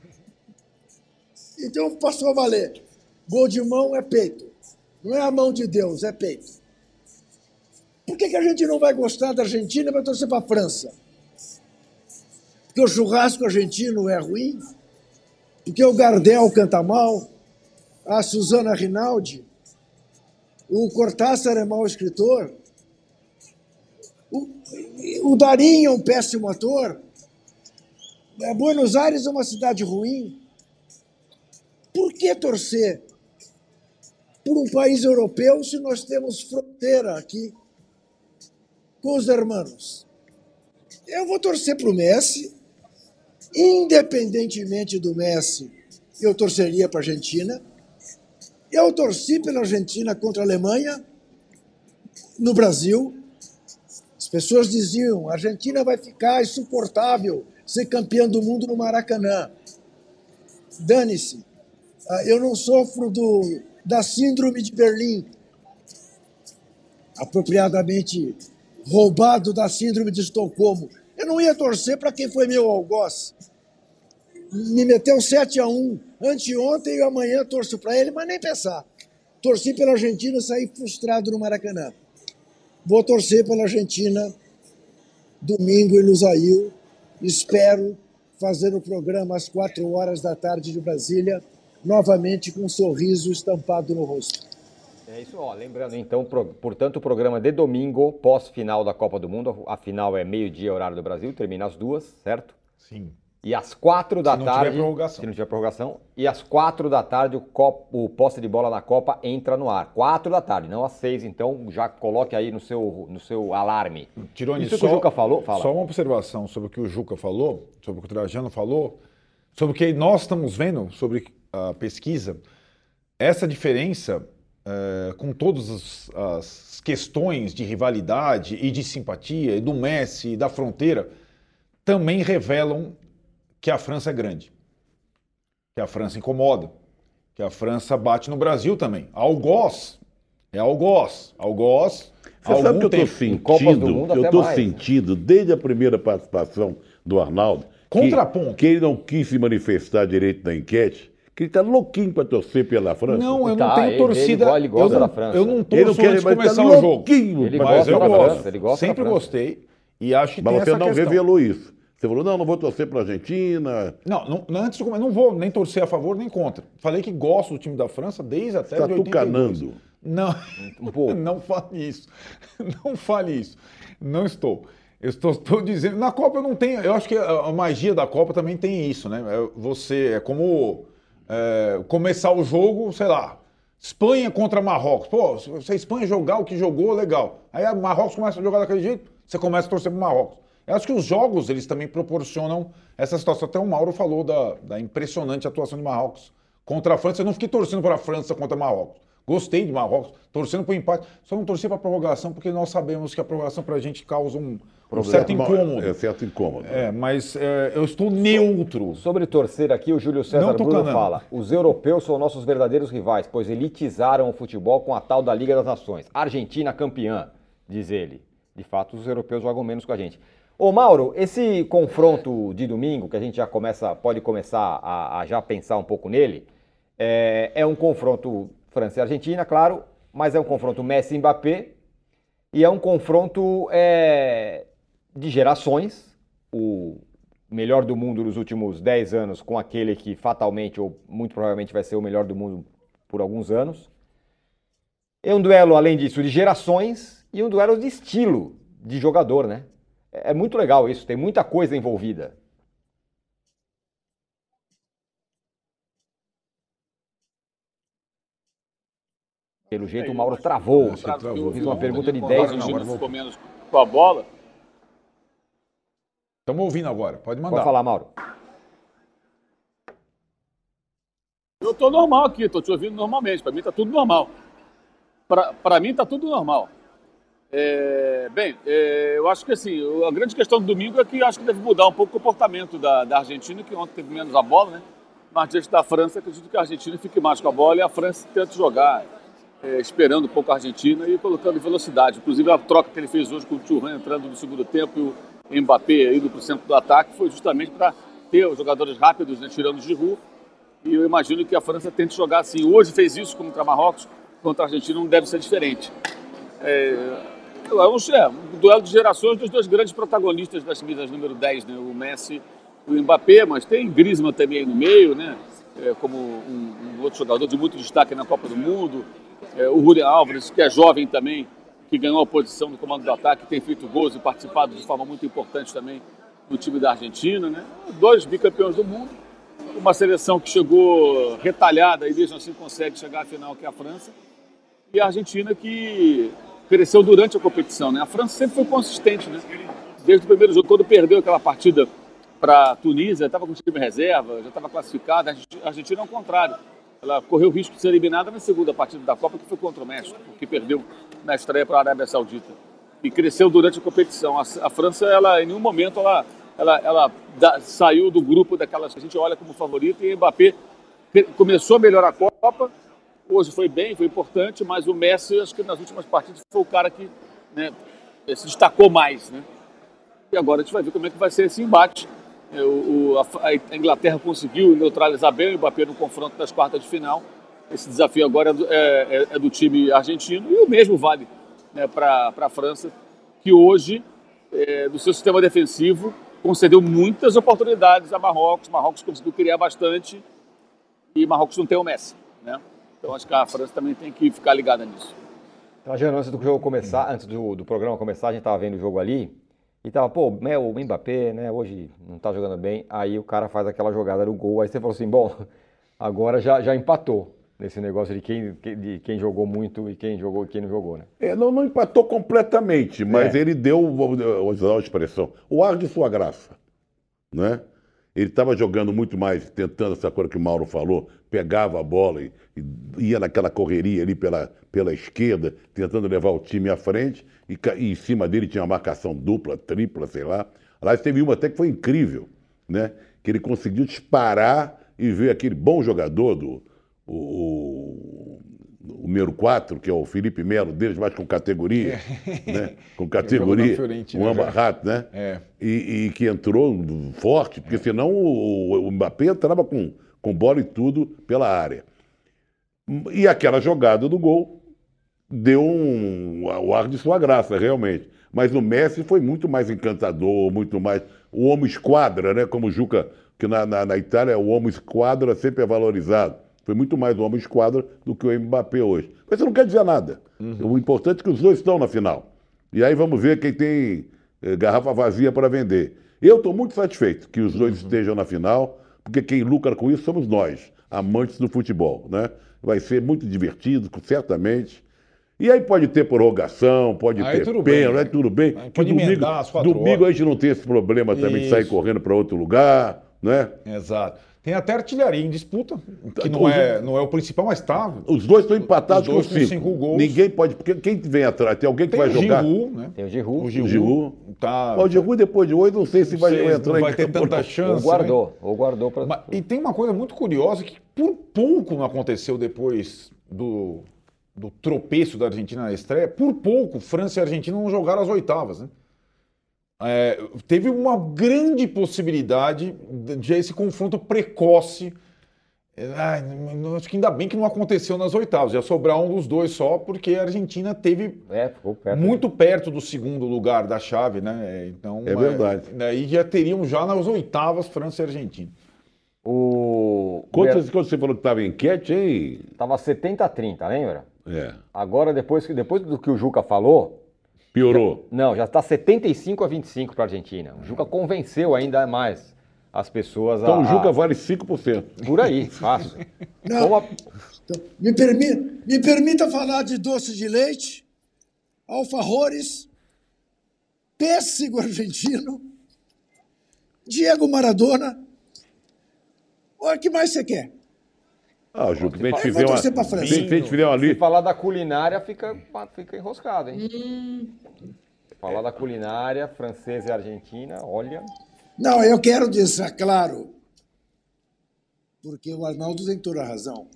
Então passou a valer. Gol de mão é peito. Não é a mão de Deus, é peito. Por que, que a gente não vai gostar da Argentina vai torcer para a França? Porque o churrasco argentino é ruim? Porque o Gardel canta mal? A Suzana Rinaldi? O Cortázar é mau escritor? O, o é um péssimo ator? É, Buenos Aires é uma cidade ruim? Por que torcer por um país europeu se nós temos fronteira aqui com os hermanos? Eu vou torcer para o Messi, independentemente do Messi, eu torceria para a Argentina. Eu torci pela Argentina contra a Alemanha no Brasil. As pessoas diziam: a Argentina vai ficar insuportável ser campeã do mundo no Maracanã. Dane-se. Ah, Eu não sofro do, da síndrome de Berlim, apropriadamente roubado da síndrome de Estocolmo. Eu não ia torcer para quem foi meu algoz. Me meteu 7 a 1 anteontem e amanhã torço para ele, mas nem pensar. Torci pela Argentina e saí frustrado no Maracanã. Vou torcer pela Argentina domingo em Lusail. Espero fazer o programa às 4 horas da tarde de Brasília, novamente com um sorriso estampado no rosto. É isso, ó. Lembrando então, pro- portanto, o programa de domingo, pós-final da Copa do Mundo. A final é meio-dia, horário do Brasil, termina às duas, certo? Sim. E às quatro da Se não tiver tarde. prorrogação. Se não tiver prorrogação. E às quatro da tarde, o, cop- o posse de bola na Copa entra no ar. Quatro da tarde, não às seis. Então, já coloque aí no seu, no seu alarme. Tirone, Isso que só, o Juca falou, fala. Só uma observação sobre o que o Juca falou, sobre o que o Trajano falou, sobre o que nós estamos vendo sobre a pesquisa. Essa diferença, eh, com todas as, as questões de rivalidade e de simpatia, e do Messi, e da fronteira, também revelam que a França é grande, que a França incomoda, que a França bate no Brasil também. Algoz, é algoz, algoz. Você sabe que eu estou sentindo, eu estou sentindo desde a primeira participação do Arnaldo, que- Contraponto. que, ele não quis se manifestar direito na enquete, que ele está louquinho para torcer pela França. Não, eu Tá, não tenho ele- torcida. ele ele gosta eu não, da França. Eu não Ele não torço quer, antes de começar tá o jogo. louquinho. Ele Mas eu da gosto. França, ele gosta da Sempre gostei. E acho que Mas tem você essa não questão. revelou isso. Você falou, não, não vou torcer para a Argentina. Não, não, antes de começar, não vou nem torcer a favor nem contra. Falei que gosto do time da França desde até Está de 82. tucanando. Não, Um pouco. *laughs* não fale isso. *laughs* Não fale isso. Não estou. Eu estou, estou dizendo. Na Copa eu não tenho. Eu acho que a, a magia da Copa também tem isso, né? É Você é como é, começar o jogo, sei lá. Espanha contra Marrocos. Pô, se a Espanha jogar o que jogou, legal. Aí a Marrocos começa a jogar daquele jeito, você começa a torcer pro Marrocos. Eu acho que os jogos, eles também proporcionam essa situação. Até o Mauro falou da, da impressionante atuação de Marrocos contra a França. Eu não fiquei torcendo para a França contra Marrocos. Gostei de Marrocos, torcendo para o empate. Só não torci para a prorrogação, porque nós sabemos que a prorrogação para a gente causa um, um certo incômodo. É certo incômodo. É, mas é, eu estou neutro. Sobre torcer aqui, o Júlio César Bruno canando. fala: os europeus são nossos verdadeiros rivais, pois elitizaram o futebol com a tal da Liga das Nações. Argentina campeã, diz ele. De fato, os europeus jogam menos com a gente. Ô Mauro, esse confronto de domingo, que a gente já começa, pode começar a, a já pensar um pouco nele, é, é um confronto França e Argentina, claro, mas é um confronto Messi e Mbappé, e é um confronto é, de gerações. O melhor do mundo nos últimos 10 anos com aquele que fatalmente ou muito provavelmente vai ser o melhor do mundo por alguns anos. É um duelo, além disso, de gerações e um duelo de estilo de jogador, né? É muito legal isso, tem muita coisa envolvida. Pelo jeito, o Mauro travou. Que travou. Fiz uma pergunta de Quando 10 a minutos. Argentina ficou menos com a bola. Estamos ouvindo agora, pode mandar. Pode falar, Mauro. Eu tô normal aqui, tô te ouvindo normalmente. Para mim tá tudo normal. Para mim tá tudo normal. É, bem, é, eu acho que assim, a grande questão do domingo é que eu acho que deve mudar um pouco o comportamento da, da Argentina, que ontem teve menos a bola, né? Mas diante da França, acredito que a Argentina fique mais com a bola e a França tente jogar, é, esperando um pouco a Argentina e colocando velocidade. Inclusive a troca que ele fez hoje com o Thuram entrando no segundo tempo e o Mbappé indo para o centro do ataque foi justamente para ter os jogadores rápidos, né, tirando o Giroud. E eu imagino que a França tente jogar assim. Hoje fez isso contra Marrocos, contra a Argentina não deve ser diferente. É, é um, é, um duelo de gerações dos dois grandes protagonistas das camisas número 10, né? o Messi e o Mbappé, mas tem Griezmann também aí no meio, né? É, como um, um outro jogador de muito destaque na Copa do Mundo. É, o Julian Álvares, que é jovem também, que ganhou a posição no comando do ataque, tem feito gols e participado de forma muito importante também no time da Argentina. Né? Dois bicampeões do mundo, uma seleção que chegou retalhada e mesmo assim consegue chegar à final, que é a França, e a Argentina que cresceu durante a competição. Né? A França sempre foi consistente, né? desde o primeiro jogo, quando perdeu aquela partida para a Tunísia, estava com o time reserva, já estava classificada. A Argentina, ao contrário, ela correu o risco de ser eliminada na segunda partida da Copa, que foi contra o México, que perdeu na estreia para a Arábia Saudita. E cresceu durante a competição. A, a França, ela, em nenhum momento, ela, ela, ela da, saiu do grupo daquelas que a gente olha como favorita e Mbappé começou a melhorar a Copa, Hoje foi bem, foi importante, mas o Messi, acho que nas últimas partidas foi o cara que né, se destacou mais. Né? E agora a gente vai ver como é que vai ser esse embate. É, o, a, Inglaterra conseguiu neutralizar bem o Mbappé no confronto das quartas de final. Esse desafio agora é do, é, é do time argentino e o mesmo vale né, para a França, que hoje, é, do seu sistema defensivo, concedeu muitas oportunidades a Marrocos. Marrocos conseguiu criar bastante e Marrocos não tem o Messi. Né? Então acho que a França também tem que ficar ligada nisso. Trajano, antes do jogo começar, antes do, do programa começar, a gente estava vendo o jogo ali e tava, pô, né, o Mbappé, né, hoje não tá jogando bem. Aí o cara faz aquela jogada do gol, aí você falou assim, bom, *laughs* agora já, já empatou nesse negócio de quem, de quem jogou muito e quem jogou e quem não jogou, né? É, não, não empatou completamente, mas é. ele deu, vou usar a expressão, o ar de sua graça, né? Ele estava jogando muito mais, tentando essa coisa que o Mauro falou, pegava a bola e, e ia naquela correria ali pela, pela esquerda, tentando levar o time à frente, e, e, em cima dele tinha uma marcação dupla, tripla, sei lá. Aliás, teve uma até que foi incrível, né? Que ele conseguiu disparar e ver aquele bom jogador do o, o número 4, que é o Felipe Melo deles, mas com categoria, é. né? *laughs* Com categoria, um ambarrato, né? É. E, e, que entrou forte, porque é. senão o, o Mbappé entrava com, com bola e tudo pela área. E aquela jogada do gol deu um, o ar de sua graça, realmente. Mas o Messi foi muito mais encantador, muito mais. O homo esquadra, né? Como o Juca, que na, na, na Itália o homo esquadra sempre é valorizado. Foi muito mais o homem esquadra do que o Mbappé hoje. Mas isso não quer dizer nada. Uhum. O importante é que os dois estão na final. E aí vamos ver quem tem eh, garrafa vazia para vender. Eu estou muito satisfeito que os dois uhum. estejam na final, porque quem lucra com isso somos nós, amantes do futebol. Né? Vai ser muito divertido, certamente. E aí pode ter prorrogação, pode aí ter pênalti, aí tudo bem. Aí pode domingo, domingo a gente não tem esse problema também Isso. de sair correndo para outro lugar, né? Exato. Tem até artilharia em disputa, que não, é, não é o principal, mas tá. Os dois estão empatados dois com, cinco. cinco. gols. Ninguém pode. Porque quem vem atrás? Tem alguém que tem vai jogar? Giroud, né? Tem o Giroud. O Giroud. O Giroud. Tá... O Giroud, depois de hoje, não sei se não vai sei, entrar não vai ter tanta chance. Ou guardou. Né? Ou guardou para. Mas, e tem uma coisa muito curiosa que por pouco não aconteceu depois do, do tropeço da Argentina na estreia. Por pouco, França e Argentina não jogaram as oitavas, né? É, teve uma grande possibilidade de esse confronto precoce. Ai, acho que ainda bem que não aconteceu nas oitavas. Ia sobrar um dos dois só, porque a Argentina teve é, perto, muito né? perto do segundo lugar da chave, né? Então, é verdade. Daí já teriam já nas oitavas França e Argentina. O... Quantas, quando você falou que estava enquete, hein? Tava 70 a 30, lembra? É. Agora, depois, que- depois do que o Juca falou, Piorou. não, já está 75 a 25 para a Argentina. O Juca convenceu ainda mais as pessoas Então a. o Juca a- vale 5%. Por aí, fácil. Não. Toma- Então, me, permi me permita falar de doce de leite, alfajores, pêssego argentino, Diego Maradona. Olha, o que mais você quer? Ah, Juca, se a gente Eu fizer vou uma, torcer pra se falar da culinária, fica, fica enroscado, hein? Falar da culinária francesa e argentina, olha. Não, eu quero deixar claro, porque o Arnaldo tem toda a razão.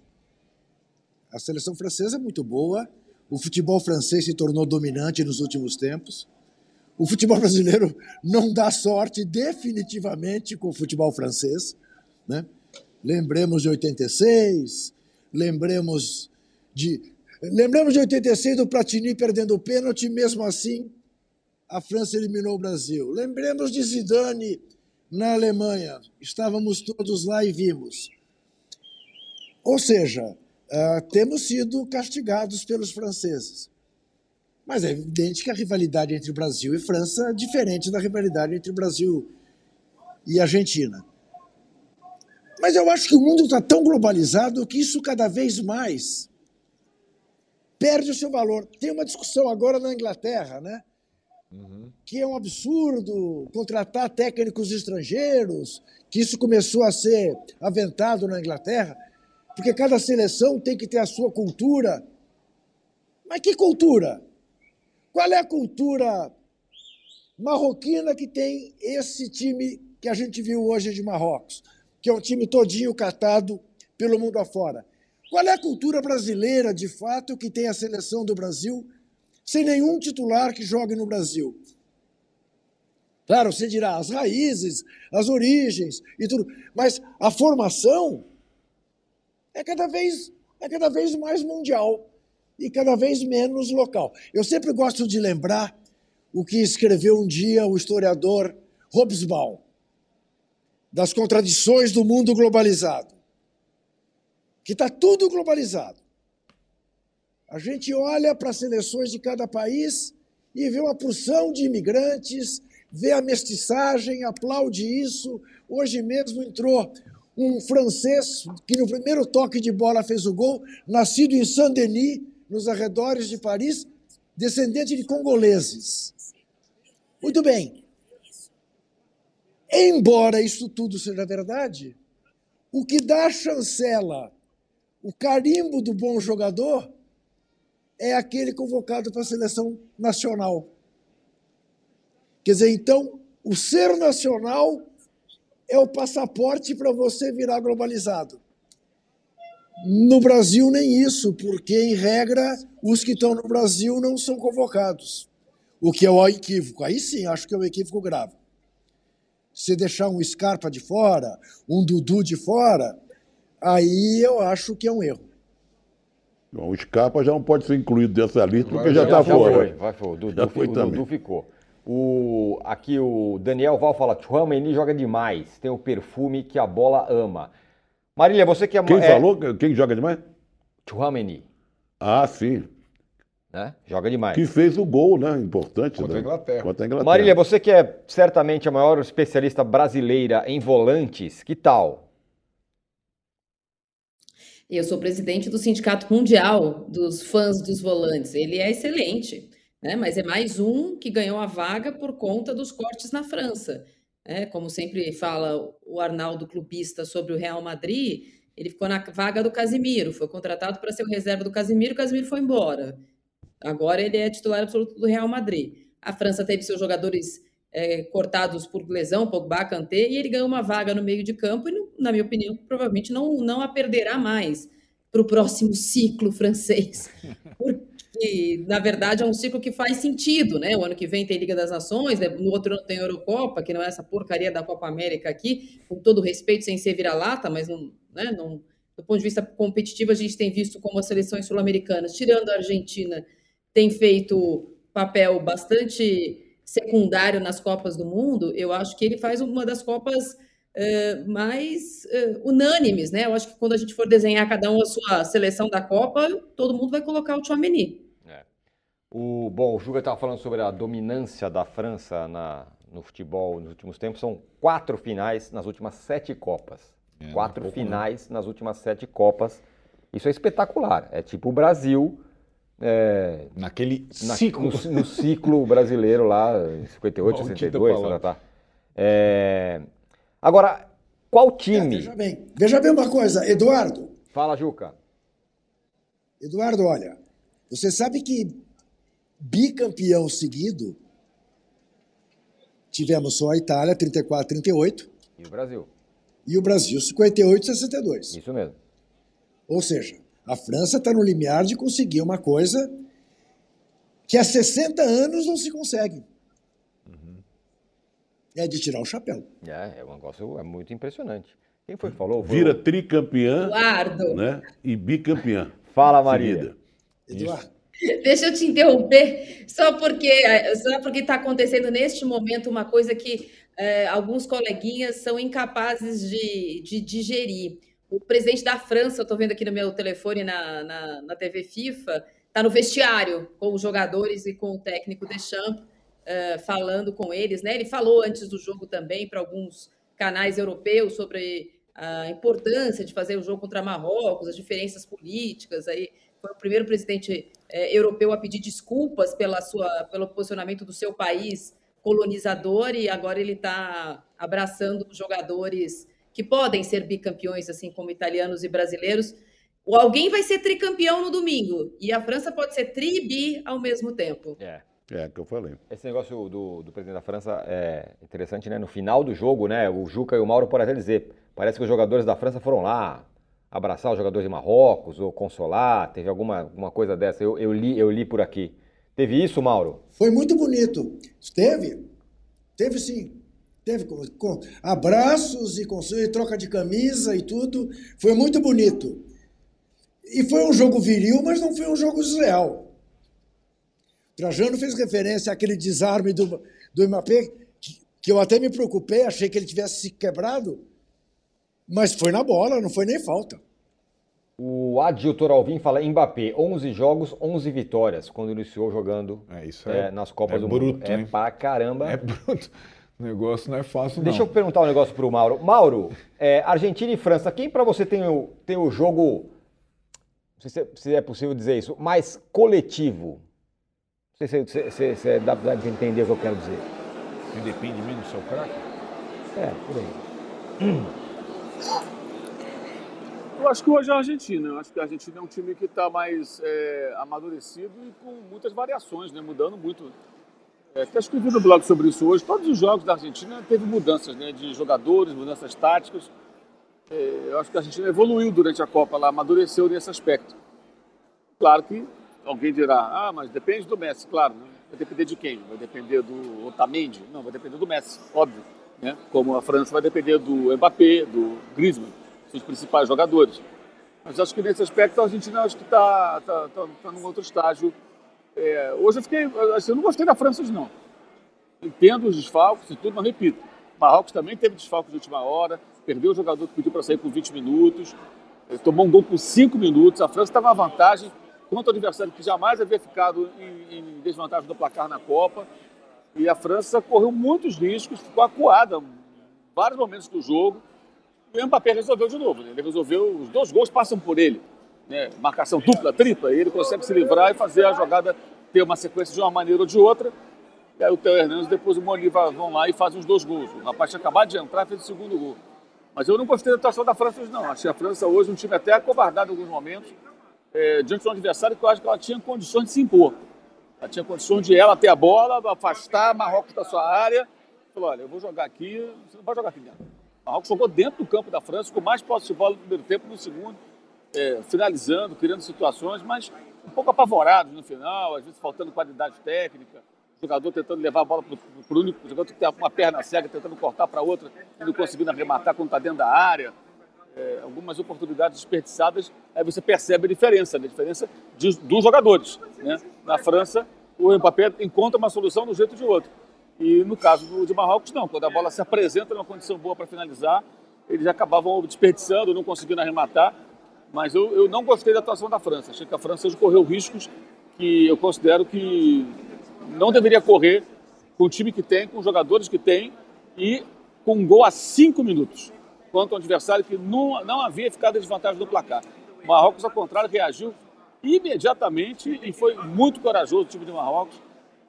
A seleção francesa é muito boa, o futebol francês se tornou dominante nos últimos tempos. O futebol brasileiro não dá sorte definitivamente com o futebol francês. Né? Lembremos de 86, lembremos de. Lembremos de 86 do Platini perdendo o pênalti, mesmo assim a França eliminou o Brasil. Lembremos de Zidane na Alemanha. Estávamos todos lá e vimos. Ou seja, ah, temos sido castigados pelos franceses. Mas é evidente que a rivalidade entre Brasil e França é diferente da rivalidade entre Brasil e Argentina. Mas eu acho que o mundo está tão globalizado que isso cada vez mais perde o seu valor. Tem uma discussão agora na Inglaterra, né? que é um absurdo contratar técnicos estrangeiros, que isso começou a ser aventado na Inglaterra, porque cada seleção tem que ter a sua cultura. Mas que cultura? Qual é a cultura marroquina que tem esse time que a gente viu hoje de Marrocos, que é um time todinho catado pelo mundo afora? Qual é a cultura brasileira, de fato, que tem a seleção do Brasil sem nenhum titular que jogue no Brasil? Claro, você dirá as raízes, as origens e tudo, mas a formação é cada vez é cada vez mais mundial e cada vez menos local. Eu sempre gosto de lembrar o que escreveu um dia o historiador Hobsbawm das contradições do mundo globalizado, que está tudo globalizado. A gente olha para as seleções de cada país e vê uma porção de imigrantes, vê a mestiçagem, aplaude isso. Hoje mesmo entrou um francês que no primeiro toque de bola fez o gol, nascido em Saint-Denis, nos arredores de Paris, descendente de congoleses. Muito bem. Embora isso tudo seja verdade, o que dá a chancela, o carimbo do bom jogador, é aquele convocado para a seleção nacional. Quer dizer, então, o ser nacional é o passaporte para você virar globalizado. No Brasil, nem isso, porque, em regra, os que estão no Brasil não são convocados. O que é o equívoco. Aí sim, acho que é um equívoco grave. Se deixar um Scarpa de fora, um Dudu de fora, aí eu acho que é um erro. Bom, o Scarpa já não pode ser incluído dessa lista porque já está já fora. foi, vai, foi. O Dudu, Já foi o também. Dudu ficou. O, aqui o Daniel Val fala: Chouameni joga demais, tem o perfume que a bola ama. Marília, você que é. Quem é, falou? Quem joga demais? Chouameni, Ah, sim. Né? Joga demais. Que fez o gol, né? Importante. Contra né? a Inglaterra. Contra a Inglaterra. Marília, você que é certamente a maior especialista brasileira em volantes, que tal? Eu sou presidente do Sindicato Mundial dos Fãs dos Volantes. Ele é excelente, né? mas é mais um que ganhou a vaga por conta dos cortes na França. né? como sempre fala o Arnaldo Clubista sobre o Real Madrid, ele ficou na vaga do Casimiro, foi contratado para ser o reserva do Casimiro, o Casimiro foi embora. Agora ele é titular absoluto do Real Madrid. A França teve seus jogadores é, cortados por lesão, Pogba, Kanté, e ele ganhou uma vaga no meio de campo e, na minha opinião, provavelmente não, não a perderá mais para o próximo ciclo francês. *laughs* Porque, na verdade, é um ciclo que faz sentido, né? O ano que vem tem Liga das Nações, né? no outro ano tem Eurocopa, que não é essa porcaria da Copa América aqui, com todo respeito, sem ser vira-lata, mas não, né? não, do ponto de vista competitivo, a gente tem visto como as seleções sul-americanas, tirando a Argentina, tem feito papel bastante secundário nas Copas do Mundo, eu acho que ele faz uma das Copas uh, mais uh, unânimes, né? Eu acho que quando a gente for desenhar cada um a sua seleção da Copa, todo mundo vai colocar o Chouameni. É. O, bom, o Juga estava falando sobre a dominância da França na, no futebol nos últimos tempos. São quatro finais nas últimas sete Copas. É, quatro pouco, finais nas últimas sete Copas. Isso é espetacular. É tipo o Brasil é, Naquele na, ciclo. No, no, ciclo brasileiro lá, 58, Maldita 62, tá, tá. É, agora, qual time? É, veja bem, veja bem uma coisa, Eduardo. Fala, Juca. Eduardo, olha, você sabe que bicampeão seguido tivemos só a Itália, 34, 38. E o Brasil. E o Brasil, 58, 62. Isso mesmo. Ou seja, a França está no limiar de conseguir uma coisa que há 60 anos não se consegue. Uhum. É de tirar o chapéu. É, é um negócio é muito impressionante. Quem foi que falou? Foi Vira tricampeã Eduardo. Né? e bicampeã. Fala, Maria. Eduardo. Deixa eu te interromper, só porque só porque está acontecendo neste momento uma coisa que é, alguns coleguinhas são incapazes de, de digerir. O presidente da França, eu estou vendo aqui no meu telefone na, na, na TV FIFA, está no vestiário com os jogadores e com o técnico Deschamps, uh, falando com eles. Né? Ele falou antes do jogo também para alguns canais europeus sobre a importância de fazer o jogo contra Marrocos, as diferenças políticas. Aí foi o primeiro presidente eh, europeu a pedir desculpas pela sua, pelo posicionamento do seu país colonizador e agora ele está abraçando os jogadores que podem ser bicampeões, assim como italianos e brasileiros. Ou alguém vai ser tricampeão no domingo e a França pode ser tri-bi ao mesmo tempo. É. É, que eu falei. Esse negócio do, do presidente da França é interessante, né? No final do jogo, né? O Juca e o Mauro podem até dizer. Parece que os jogadores da França foram lá abraçar os jogadores de Marrocos ou consolar. Teve alguma, alguma coisa dessa. Eu, eu, li, eu li por aqui. Teve isso, Mauro? Foi muito bonito. Teve. Teve sim. Teve com, com abraços e, com, e troca de camisa e tudo. Foi muito bonito. E foi um jogo viril, mas não foi um jogo desleal. Trajano fez referência àquele desarme do, do Mbappé, que, que eu até me preocupei, achei que ele tivesse se quebrado, mas foi na bola, não foi nem falta. O Adjutor Alvim fala Mbappé, 11 jogos, 11 vitórias, quando iniciou jogando é, isso é, é, nas Copas é do bruto, Mundo. É hein? pra caramba. É bruto. O negócio não é fácil, Deixa não. eu perguntar um negócio pro Mauro. Mauro, é, Argentina e França, quem para você tem o, tem o jogo, não sei se é possível dizer isso, mais coletivo? Não sei se, se, se dá pra entender o que eu quero dizer. Que depende menos do seu craque? É, por aí. Eu acho que hoje é a Argentina. Eu acho que a Argentina é um time que está mais é, amadurecido e com muitas variações, né? mudando muito. É, até escrevi no blog sobre isso hoje. Todos os jogos da Argentina teve mudanças né? de jogadores, mudanças táticas. É, eu acho que a Argentina evoluiu durante a Copa, ela amadureceu nesse aspecto. Claro que alguém dirá, ah, mas depende do Messi, claro. Né? Vai depender de quem? Vai depender do Otamendi? Não, vai depender do Messi, óbvio. Né? Como a França vai depender do Mbappé, do Griezmann seus principais jogadores. Mas acho que nesse aspecto a Argentina acho que está tá, tá, tá num outro estágio. É, hoje eu fiquei. Assim, eu não gostei da França hoje, não. Entendo os desfalques e tudo, mas repito. Marrocos também teve desfalques de última hora, perdeu o jogador que pediu para sair com 20 minutos, tomou um gol com 5 minutos. A França estava uma vantagem contra o adversário que jamais havia ficado em, em desvantagem do placar na Copa. E a França correu muitos riscos, ficou acuada em vários momentos do jogo o Mbappé resolveu de novo. Né? Ele resolveu, os dois gols passam por ele. Né? Marcação dupla, tripla, e ele consegue se livrar e fazer a jogada ter uma sequência de uma maneira ou de outra. E aí o Theo Hernandes, depois o Moni vão lá e fazem os dois gols. O rapaz tinha acabado de entrar e fez o segundo gol. Mas eu não gostei da atuação da França hoje, não. Achei a França hoje um time até acovardado em alguns momentos, é, diante de um adversário que eu acho que ela tinha condições de se impor. Ela tinha condições de ela ter a bola, afastar Marrocos da sua área. Falou, olha, eu vou jogar aqui, você não pode jogar aqui dentro. Marrocos jogou dentro do campo da França, com mais posse de bola no primeiro tempo no segundo, é, finalizando, criando situações, mas um pouco apavorado no final, às vezes faltando qualidade técnica, jogador tentando levar a bola para o único, jogador que tem uma perna cega tentando cortar para outra e não conseguindo arrematar quando está dentro da área. É, algumas oportunidades desperdiçadas, aí você percebe a diferença, né? a diferença de, dos jogadores. Né? Na França, o Mbappé encontra uma solução do jeito de outro. E no caso do, de Marrocos, não. Quando a bola se apresenta numa condição boa para finalizar, eles acabavam desperdiçando, não conseguindo arrematar. Mas eu, eu não gostei da atuação da França. Achei que a França hoje correu riscos que eu considero que não deveria correr com o time que tem, com os jogadores que tem e com um gol a cinco minutos contra um adversário que não, não havia ficado em desvantagem no placar. O Marrocos, ao contrário, reagiu imediatamente e foi muito corajoso o time de Marrocos.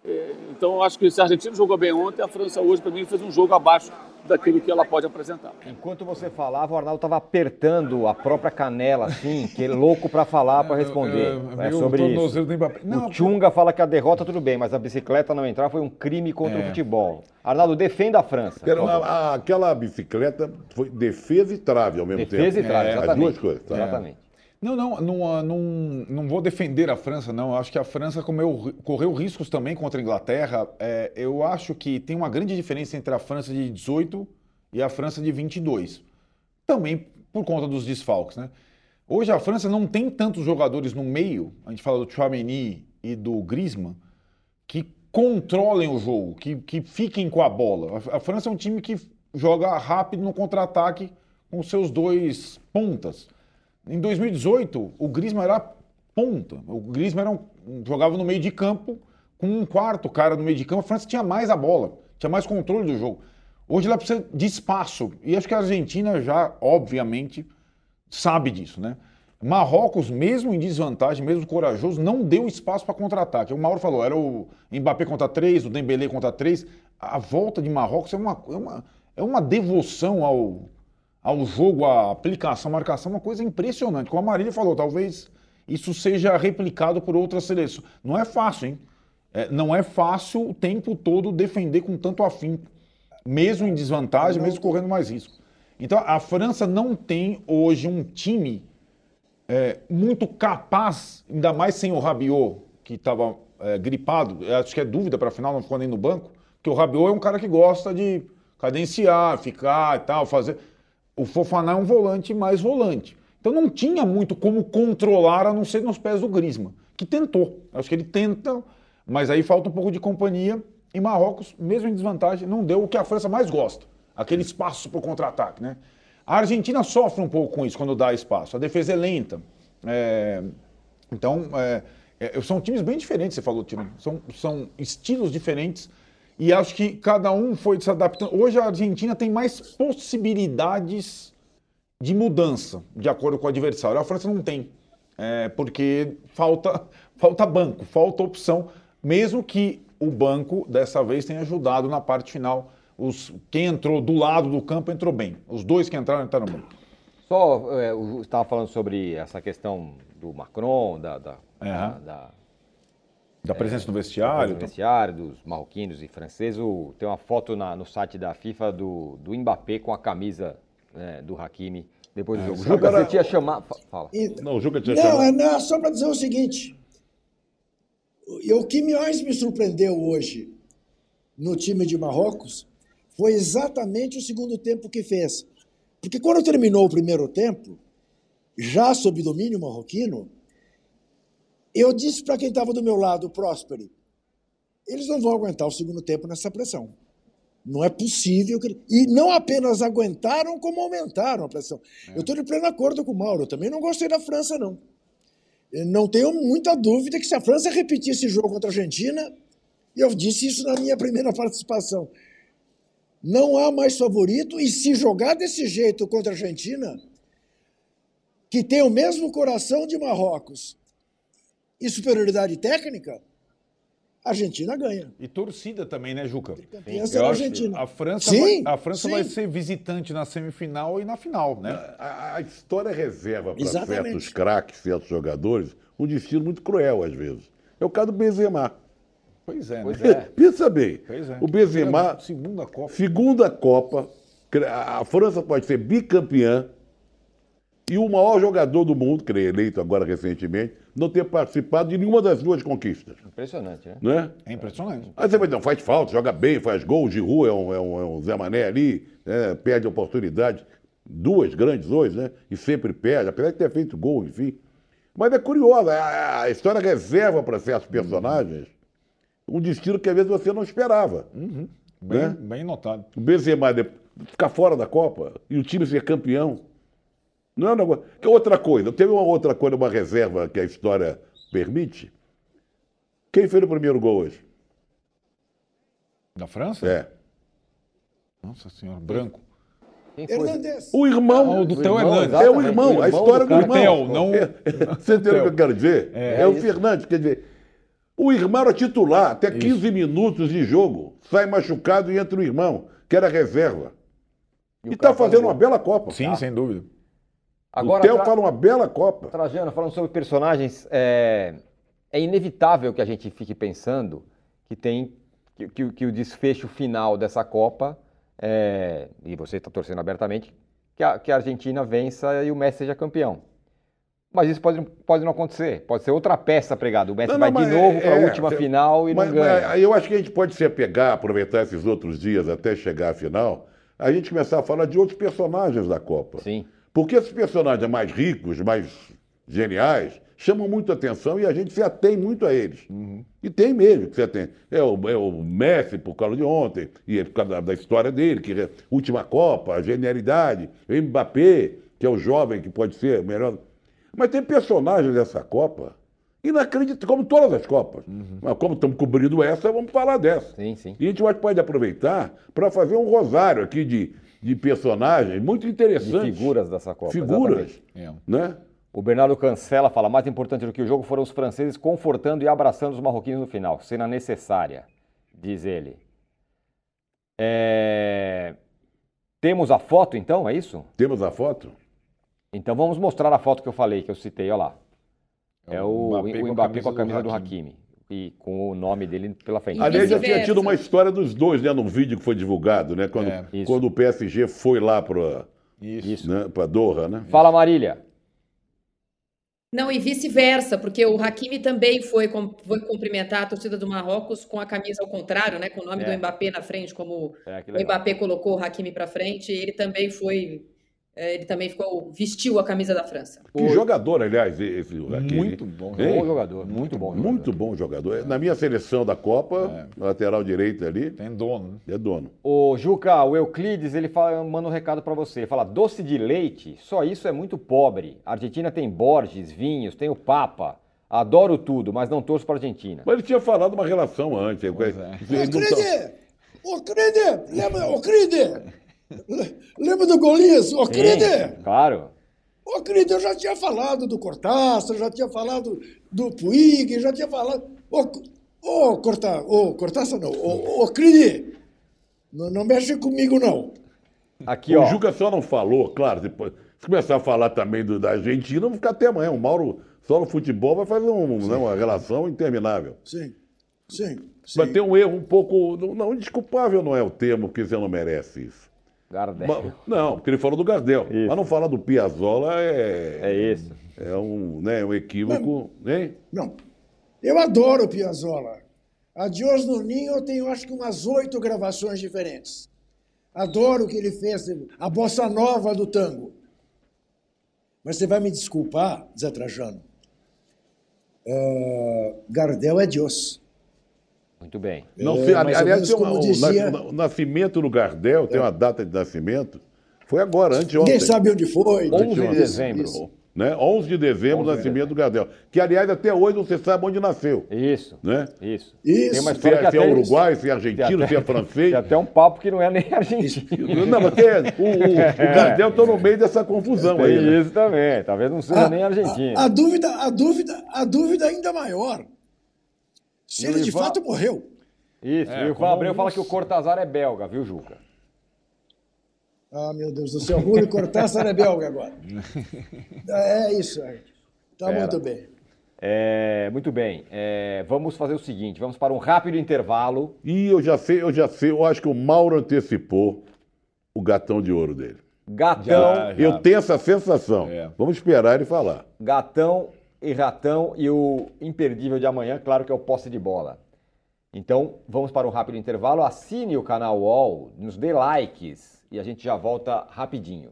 É, então, eu acho que se a Argentina jogou bem ontem, a França hoje, para mim, fez um jogo abaixo daquilo que ela pode apresentar. Enquanto você falava, o Arnaldo estava apertando a própria canela, assim, que é louco para falar, para responder. É, é sobre isso. Não, o Chunga fala que a derrota tudo bem, mas a bicicleta não entrar foi um crime contra é. o futebol. Arnaldo, defenda a França. Uma, aquela bicicleta foi defesa e trave ao mesmo defesa tempo. Defesa e trave, é, exatamente. As duas coisas. Tá? Exatamente. Não, não, não, não, não vou defender a França, não. Eu acho que a França comeu, correu riscos também contra a Inglaterra. É, eu acho que tem uma grande diferença entre a França de 18 e a França de 22. Também por conta dos desfalques, né? Hoje a França não tem tantos jogadores no meio, a gente fala do Chouameni e do Griezmann, que controlem o jogo, que, que fiquem com a bola. A, a França é um time que joga rápido no contra-ataque com seus dois pontas. Em 2018, o Griezmann era ponta. O Griezmann era um, jogava no meio de campo com um quarto cara no meio de campo. A França tinha mais a bola, tinha mais controle do jogo. Hoje ela precisa de espaço. E acho que a Argentina já, obviamente, sabe disso, né? Marrocos, mesmo em desvantagem, mesmo corajoso, não deu espaço para contra-ataque. O Mauro falou, era o Mbappé contra três, o Dembélé contra três. A volta de Marrocos é uma, é uma, é uma devoção ao, ao jogo, à aplicação, à marcação, uma coisa impressionante. Como a Marília falou, talvez isso seja replicado por outras seleções. Não é fácil, hein? É, não é fácil o tempo todo defender com tanto afinco, mesmo em desvantagem, mesmo correndo mais risco. Então, a França não tem hoje um time é, muito capaz, ainda mais sem o Rabiot, que estava é, gripado, acho que é dúvida para a final, não ficou nem no banco, porque o Rabiot é um cara que gosta de cadenciar, ficar e tal, fazer o Fofaná é um volante mais volante. Então não tinha muito como controlar a não ser nos pés do Grisma, que tentou. Acho que ele tenta, mas aí falta um pouco de companhia. E Marrocos, mesmo em desvantagem, não deu o que a França mais gosta, aquele espaço para o contra-ataque. Né? A Argentina sofre um pouco com isso quando dá espaço. A defesa é lenta. É... Então, é... É... são times bem diferentes, você falou, Tino. São, são estilos diferentes e acho que cada um foi se adaptando. Hoje a Argentina tem mais possibilidades de mudança, de acordo com o adversário. A França não tem, é, porque falta, *laughs* falta banco, falta opção, mesmo que o banco dessa vez tenha ajudado na parte final. Os, quem entrou do lado do campo entrou bem. Os dois que entraram entraram bem. Só, é, estava falando sobre essa questão do Macron, da, da, é. da, da da presença é, do vestiário? Do vestiário, dos marroquinos e franceses. O, tem uma foto na, no site da FIFA do, do Mbappé com a camisa né, do Hakimi depois do é, jogo. Juca, você tinha chamado. Fala. Não, o Juca tinha não, chamado. Não, é só para dizer o seguinte. O que mais me surpreendeu hoje no time de Marrocos foi exatamente o segundo tempo que fez. Porque quando terminou o primeiro tempo, já sob domínio marroquino, eu disse para quem estava do meu lado, Próspero, eles não vão aguentar o segundo tempo nessa pressão. Não é possível. Que... E não apenas aguentaram, como aumentaram a pressão. É. Eu estou de pleno acordo com o Mauro. Eu também não gostei da França, não. Eu não tenho muita dúvida que se a França repetisse esse jogo contra a Argentina, e eu disse isso na minha primeira *laughs* participação, não há mais favorito, e se jogar desse jeito contra a Argentina, que tem o mesmo coração de Marrocos, e superioridade técnica, a Argentina ganha. E torcida também, né, Juca? Campeã Argentina. A França, sim, vai, a França vai ser visitante na semifinal e na final, né? A, a história reserva para certos craques, certos jogadores, um destino muito cruel às vezes. É o caso do Benzema. Pois é, né? É. Pensa bem. É. O Benzema, segunda Copa. Segunda Copa. A França pode ser bicampeã e o maior jogador do mundo, que é eleito agora recentemente, não ter participado de nenhuma das duas conquistas. Impressionante, né? né? É impressionante. Aí você vai dizer, faz falta, joga bem, faz gol, de rua é um, é um, é um Zé Mané ali, né? perde oportunidade. Duas grandes hoje, né? E sempre perde, apesar de ter feito gol, enfim. Mas é curioso, a, história reserva para certos personagens um destino que às vezes você não esperava. Uhum. Bem, né? bem notado. O Benzema ficar fora da Copa e o time ser campeão. Não é um negócio. Que outra coisa, teve uma outra coisa, uma reserva que a história permite. Quem fez o primeiro gol hoje? Da França? É. Nossa senhora, branco. O irmão. Ah, o do Theo irmão, Hernandes. É o irmão, o a irmão história do do, irmão. Theo, não- É, você entendeu o que eu quero dizer? É, o isso. Fernandes, quer dizer. O irmão era titular, até 15 minutos de jogo. Sai machucado e entra o irmão, que era reserva. o E cara está fazendo faz uma bela Copa. Sim, sem dúvida. Agora, o Theo Tra- fala uma bela Copa. Trajano, falando sobre personagens, é, é inevitável que a gente fique pensando que tem que, que- que o desfecho final dessa Copa, é, e você está torcendo abertamente, que a, que a Argentina vença e o Messi seja campeão. Mas isso pode, pode não acontecer. Pode ser outra peça pregada. O Messi Não, vai não, de novo é- para a é, última cê- final e Mas, não ganha. mas eu acho que a gente pode se apegar, aproveitar esses outros dias até chegar à final, a gente começar a falar de outros personagens da Copa. Sim. Porque esses personagens mais ricos, mais geniais, chamam muito atenção e a gente se atém muito a eles. E tem mesmo que se atém. É o, é o Messi por causa de ontem, e é por causa da, da história dele, que é última Copa, a genialidade, o Mbappé, que é o jovem que pode ser o melhor. Mas tem personagens dessa Copa inacreditáveis, como todas as Copas. Mas como estamos cobrindo essa, vamos falar dessa. Sim, sim. E a gente pode aproveitar para fazer um rosário aqui de, de personagens muito De interessantes. figuras dessa Copa. Figuras, exatamente. É. né? O Bernardo Cancela fala: mais importante do que o jogo foram os franceses confortando e abraçando os marroquinos no final. Cena necessária, diz ele. É, Temos a foto então, é isso? Temos a foto? Então vamos mostrar a foto que eu falei, que eu citei, olha lá. É o, o Mbappé, com a camisa do Hakimi. E com o nome dele pela frente. E Aliás, já tinha tido uma história dos dois, né? Num vídeo que foi divulgado, né? Quando, É, quando o PSG foi lá para Isso. né, pra Doha, né? Fala, Marília. Não, e vice-versa, porque o Hakimi também foi, com- foi cumprimentar a torcida do Marrocos com a camisa ao contrário, né? Com o nome É. do Mbappé na frente, como É, o. Mbappé colocou o Hakimi para frente, ele também foi. É, Ele também ficou, vestiu a camisa da França. Que jogador, aliás, esse aqui. Muito bom. Bom jogador, muito bom jogador. Muito bom jogador. Na minha seleção da Copa, lateral direito ali, Tem dono, né? é dono. O Juca, o Euclides, ele fala, manda um recado pra você. Ele fala: doce de leite, só isso é muito pobre. A Argentina tem Borges, vinhos, tem o Papa. Adoro tudo, mas não torço pra Argentina. Mas ele tinha falado uma relação antes. Pois é. Ô, não tá- Cride! Ô, Cride! Lembra, ô, Cride! Le- Lembra do Golias? Ô, Cride! Claro. Ô, Cride, eu já tinha falado do Cortaça, já tinha falado do Puig, já tinha falado... Ô, ô Corta, ô, Cortaça não, ô, ô Cride! Não, não mexe comigo, não. Aqui, O ó. Juca só não falou, claro, depois. Se começar a falar também do, da Argentina, vamos ficar até amanhã. O Mauro, só no futebol, vai fazer um, né, uma relação interminável. Sim, sim, sim. Mas tem um erro um pouco. Não, não, indesculpável não é o termo, porque você não merece isso. Gardel. Mas- não, porque ele falou do Gardel. Isso. Mas não falar do Piazzolla é, É isso. é um, né, um equívoco. Hein? Não, eu adoro o Piazzolla. A Dios no Ninho eu tenho acho que umas oito gravações diferentes. Adoro o que ele fez, a bossa nova do tango. Mas você vai me desculpar, Zé Trajano. É, Gardel é Dios. Muito bem. Não É, aliás, menos tem uma- o, dizia- o nascimento do Gardel, tem uma data de nascimento. Foi agora, anteontem. Ninguém sabe onde foi. 11 de Isso, dezembro. isso. Né? 11 de dezembro, o 11 de nascimento do Gardel. Que, aliás, até hoje não se sabe onde nasceu. Isso. Né? Isso. Isso. Tem uma Se é, se é até- uruguai, se é argentino, se é francês. *laughs* Tem até um papo que não é nem argentino. Não, mas tem- o, o, o *laughs* Gardel está no meio dessa confusão aí. Né? isso também. Talvez não seja nem argentino. A, a dúvida, a dúvida, a dúvida ainda maior. Se ele de Ivan- fato morreu. Isso. É, e o Ivan Abreu fala que o Cortazar é belga, viu, Juca? Ah, meu Deus do céu, Rúlio Cortázar é belga agora. *laughs* É isso aí. Tá Pera. muito bem. É, muito bem. É, vamos fazer o seguinte: vamos para um rápido intervalo. E eu já sei, eu já sei, eu acho que o Mauro antecipou o gatão de ouro dele. Gatão, Já. Eu tenho essa sensação. É. Vamos esperar ele falar. gatão e ratão e o imperdível de amanhã, claro que é o posse de bola. Então, vamos para um rápido intervalo. Assine o canal UOL, nos dê likes e a gente já volta rapidinho.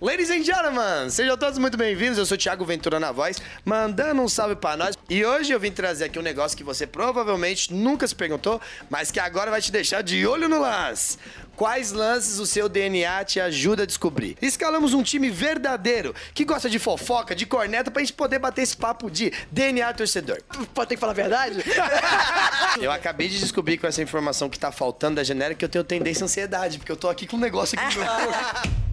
Ladies and gentlemen, sejam todos muito bem-vindos. Eu sou o Thiago Ventura na voz, mandando um salve pra nós. E hoje eu vim trazer aqui um negócio que você provavelmente nunca se perguntou, mas que agora vai te deixar de olho no lance. Quais lances o seu DNA te ajuda a descobrir? Escalamos um time verdadeiro, que gosta de fofoca, de corneta, pra gente poder bater esse papo de DNA torcedor. Pode ter que falar a verdade? *laughs* eu acabei de descobrir com essa informação que tá faltando da genérica que eu tenho tendência à ansiedade, porque eu tô aqui com um negócio aqui no meu *laughs*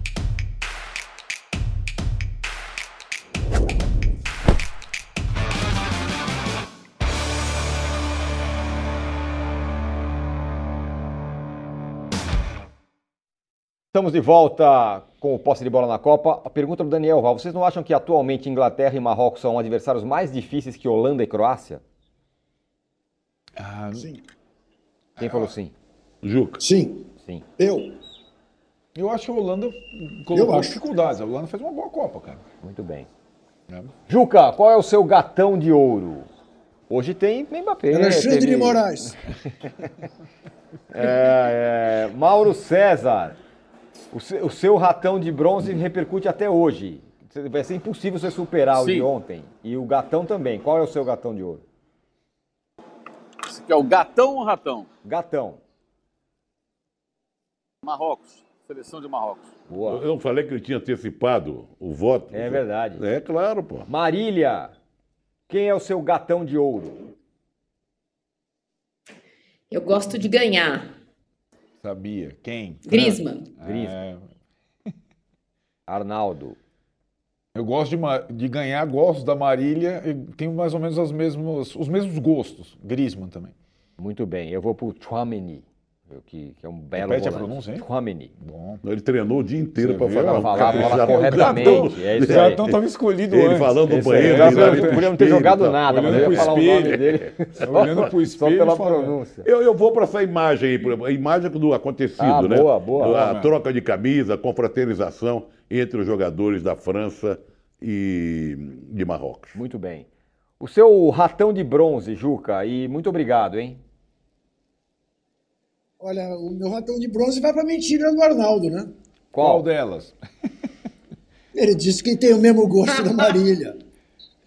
Estamos de volta com o posse de bola na Copa. A pergunta do Daniel Val: vocês não acham que atualmente Inglaterra e Marrocos são adversários mais difíceis que Holanda e Croácia? Ah, Sim. Quem falou sim? Juca. Sim. Sim. Eu. eu acho que a Holanda colocou acho. dificuldades. A Holanda fez uma boa Copa, cara. Muito bem. É. Juca, qual é o seu gatão de ouro? Hoje tem Mbappé. Alexandre teve- de Moraes. *laughs* É, é, Mauro César, o, se- o seu ratão de bronze repercute até hoje. Vai ser impossível você superar o de Sim. ontem. E o gatão também. Qual é o seu gatão de ouro? Esse aqui é o gatão ou ratão? Gatão. Marrocos. Seleção de Marrocos. Boa. Eu não falei que ele tinha antecipado o voto? É verdade. É claro, pô. Marília, quem é o seu gatão de ouro? Eu gosto de ganhar. Sabia. Quem? Griezmann. Griezmann. É, Arnaldo. eu gosto de, ma- de ganhar, gosto da Marília e tenho mais ou menos as mesmos, os mesmos gostos. Griezmann também. Muito bem. Eu vou pro Chouameni, que, que é um belo Repete a volante. pronúncia, hein? Chouameni. Bom. Ele treinou o dia inteiro para falar, falar a caprichar no corretamente, é isso O aí. gatão estava escolhido Ele antes. falando Esse aí, banheiro. eu ele podia não ter espelho jogado nada, mas Olhando eu ia falar o nome espelho. dele *laughs* Olhando pro só espelho pela e falando. pronúncia. Eu, eu vou para essa imagem aí, a imagem do acontecido, Ah, né? boa, boa. A Boa, troca de camisa, a confraternização entre os jogadores da França e de Marrocos. Muito bem. O seu ratão de bronze, Juca, e muito obrigado, hein? Olha, o meu ratão de bronze vai para a mentira do Arnaldo, né? Qual Qual? delas? *laughs* Ele disse que tem o mesmo gosto da Marília.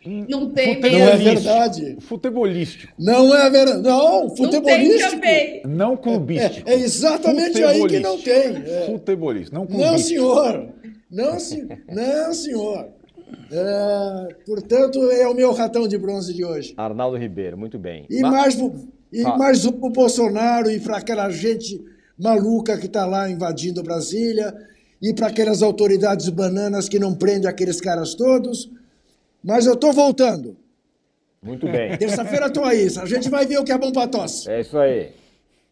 Não tem Futebol- Não é mesmo. verdade. Futebolístico. Não é verdade. Não, Não tem futebolístico. Não clubístico. É, é exatamente aí que não tem. É. Futebolístico, não clubístico. Não, senhor. Não, sen- não senhor. É, portanto, é o meu ratão de bronze de hoje. Arnaldo Ribeiro, muito bem. E Ma- mais, e Ah. mais um pro Bolsonaro e para aquela gente maluca que está lá invadindo Brasília e para aquelas autoridades bananas que não prendem aqueles caras todos. Mas eu estou voltando. Muito bem. *laughs* Terça-feira estou aí. A gente vai ver o que é bom para tosse. É isso aí.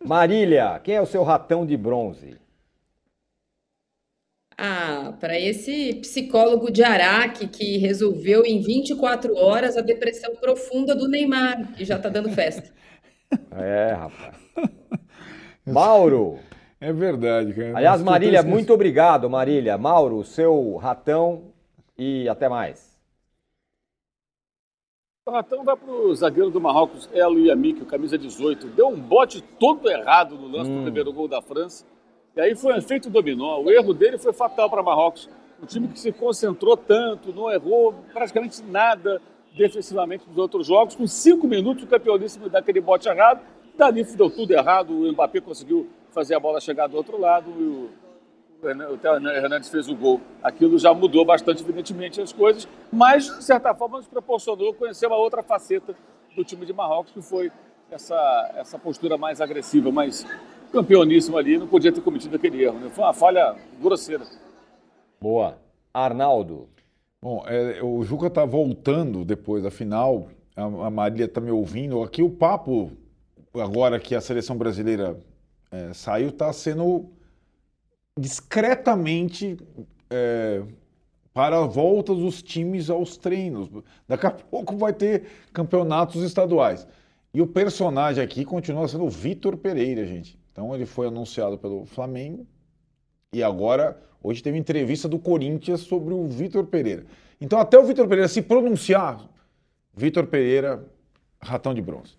Marília, quem é o seu ratão de bronze? Ah, para esse psicólogo de Araque que resolveu em 24 horas a depressão profunda do Neymar, que já tá dando festa. *laughs* É, rapaz. Mauro. É verdade, cara. Aliás, Marília, muito obrigado, Marília. Mauro, seu ratão e até mais. O ratão vai para o zagueiro do Marrocos, El Yamik, o camisa 18. Deu um bote todo errado no lance do primeiro gol da França. E aí foi um efeito dominó. O erro dele foi fatal para Marrocos. Um time que se concentrou tanto, não errou praticamente nada defensivamente nos outros jogos. Com cinco minutos, o campeoníssimo dá aquele bote errado. Dali deu tudo errado. O Mbappé conseguiu fazer a bola chegar do outro lado. E o, o Hernandes fez o gol. Aquilo já mudou bastante, evidentemente, as coisas, mas, de certa forma, nos proporcionou conhecer uma outra faceta do time de Marrocos, que foi essa, essa postura mais agressiva, mais campeoníssima ali. Não podia ter cometido aquele erro. Né? Foi uma falha grosseira. Boa. Arnaldo. Bom, é, o Juca tá voltando depois da final. A, a Marília tá me ouvindo. Aqui o papo, agora que a seleção brasileira é, saiu, tá sendo discretamente é, para a volta dos times aos treinos. Daqui a *laughs* pouco vai ter campeonatos estaduais. E o personagem aqui continua sendo o Vitor Pereira, gente. Então ele foi anunciado pelo Flamengo e agora, hoje teve entrevista do Corinthians sobre o Vitor Pereira. Então, até o Vitor Pereira se pronunciar, Vitor Pereira, ratão de bronze.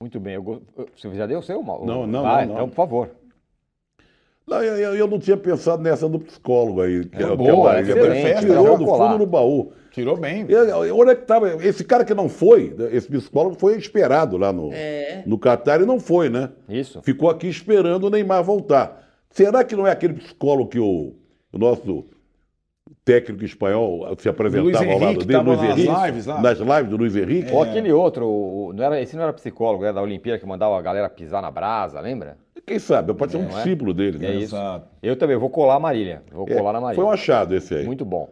Muito bem. Eu go- Você já deu o seu, Mauro? Não, não, Vai, não, não. Então, por favor. Não, eu, eu- não tinha pensado nessa do psicólogo aí. Que É que boa, a Marília excelente, Gabriel já tirou do fundo do baú. Tirou bem. Eu- Onde é que tava? Esse cara que não foi, esse psicólogo foi esperado lá no, É. no Catar e não foi, né? Isso. Ficou aqui esperando o Neymar voltar. Será que não é aquele psicólogo que o, o nosso técnico espanhol se apresentava ao lado dele? Luiz nas Henrique, lives lá. nas lives do Luiz Henrique? Ou aquele outro, o- não era, esse não era psicólogo, era da Olimpíada que mandava a galera pisar na brasa, lembra? Quem sabe? Pode ser um Não é? discípulo dele. É né? isso. Exato. Eu também vou colar a Marília. Vou É, colar na Marília. Foi um achado esse aí. Muito bom.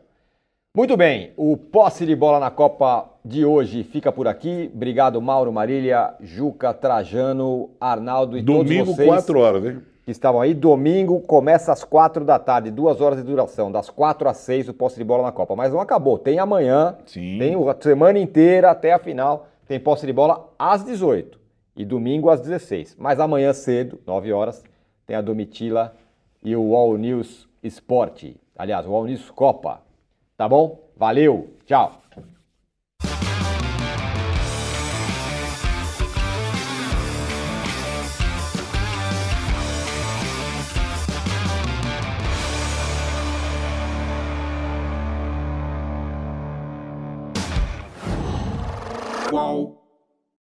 Muito bem, o posse de bola na Copa de hoje fica por aqui. Obrigado, Mauro, Marília, Juca, Trajano, Arnaldo e Domingo, todos vocês 4 horas, hein? Que estavam aí. Domingo começa às 4 da tarde, duas horas de duração, das 4 às 6 o posse de bola na Copa. Mas não acabou, tem amanhã, Sim. tem a semana inteira até a final, tem posse de bola às 18 e domingo às 16. Mas amanhã cedo, 9 horas, tem a Domitila e o All News Esporte. Aliás, o All News Copa. Tá bom? Valeu, tchau. Qual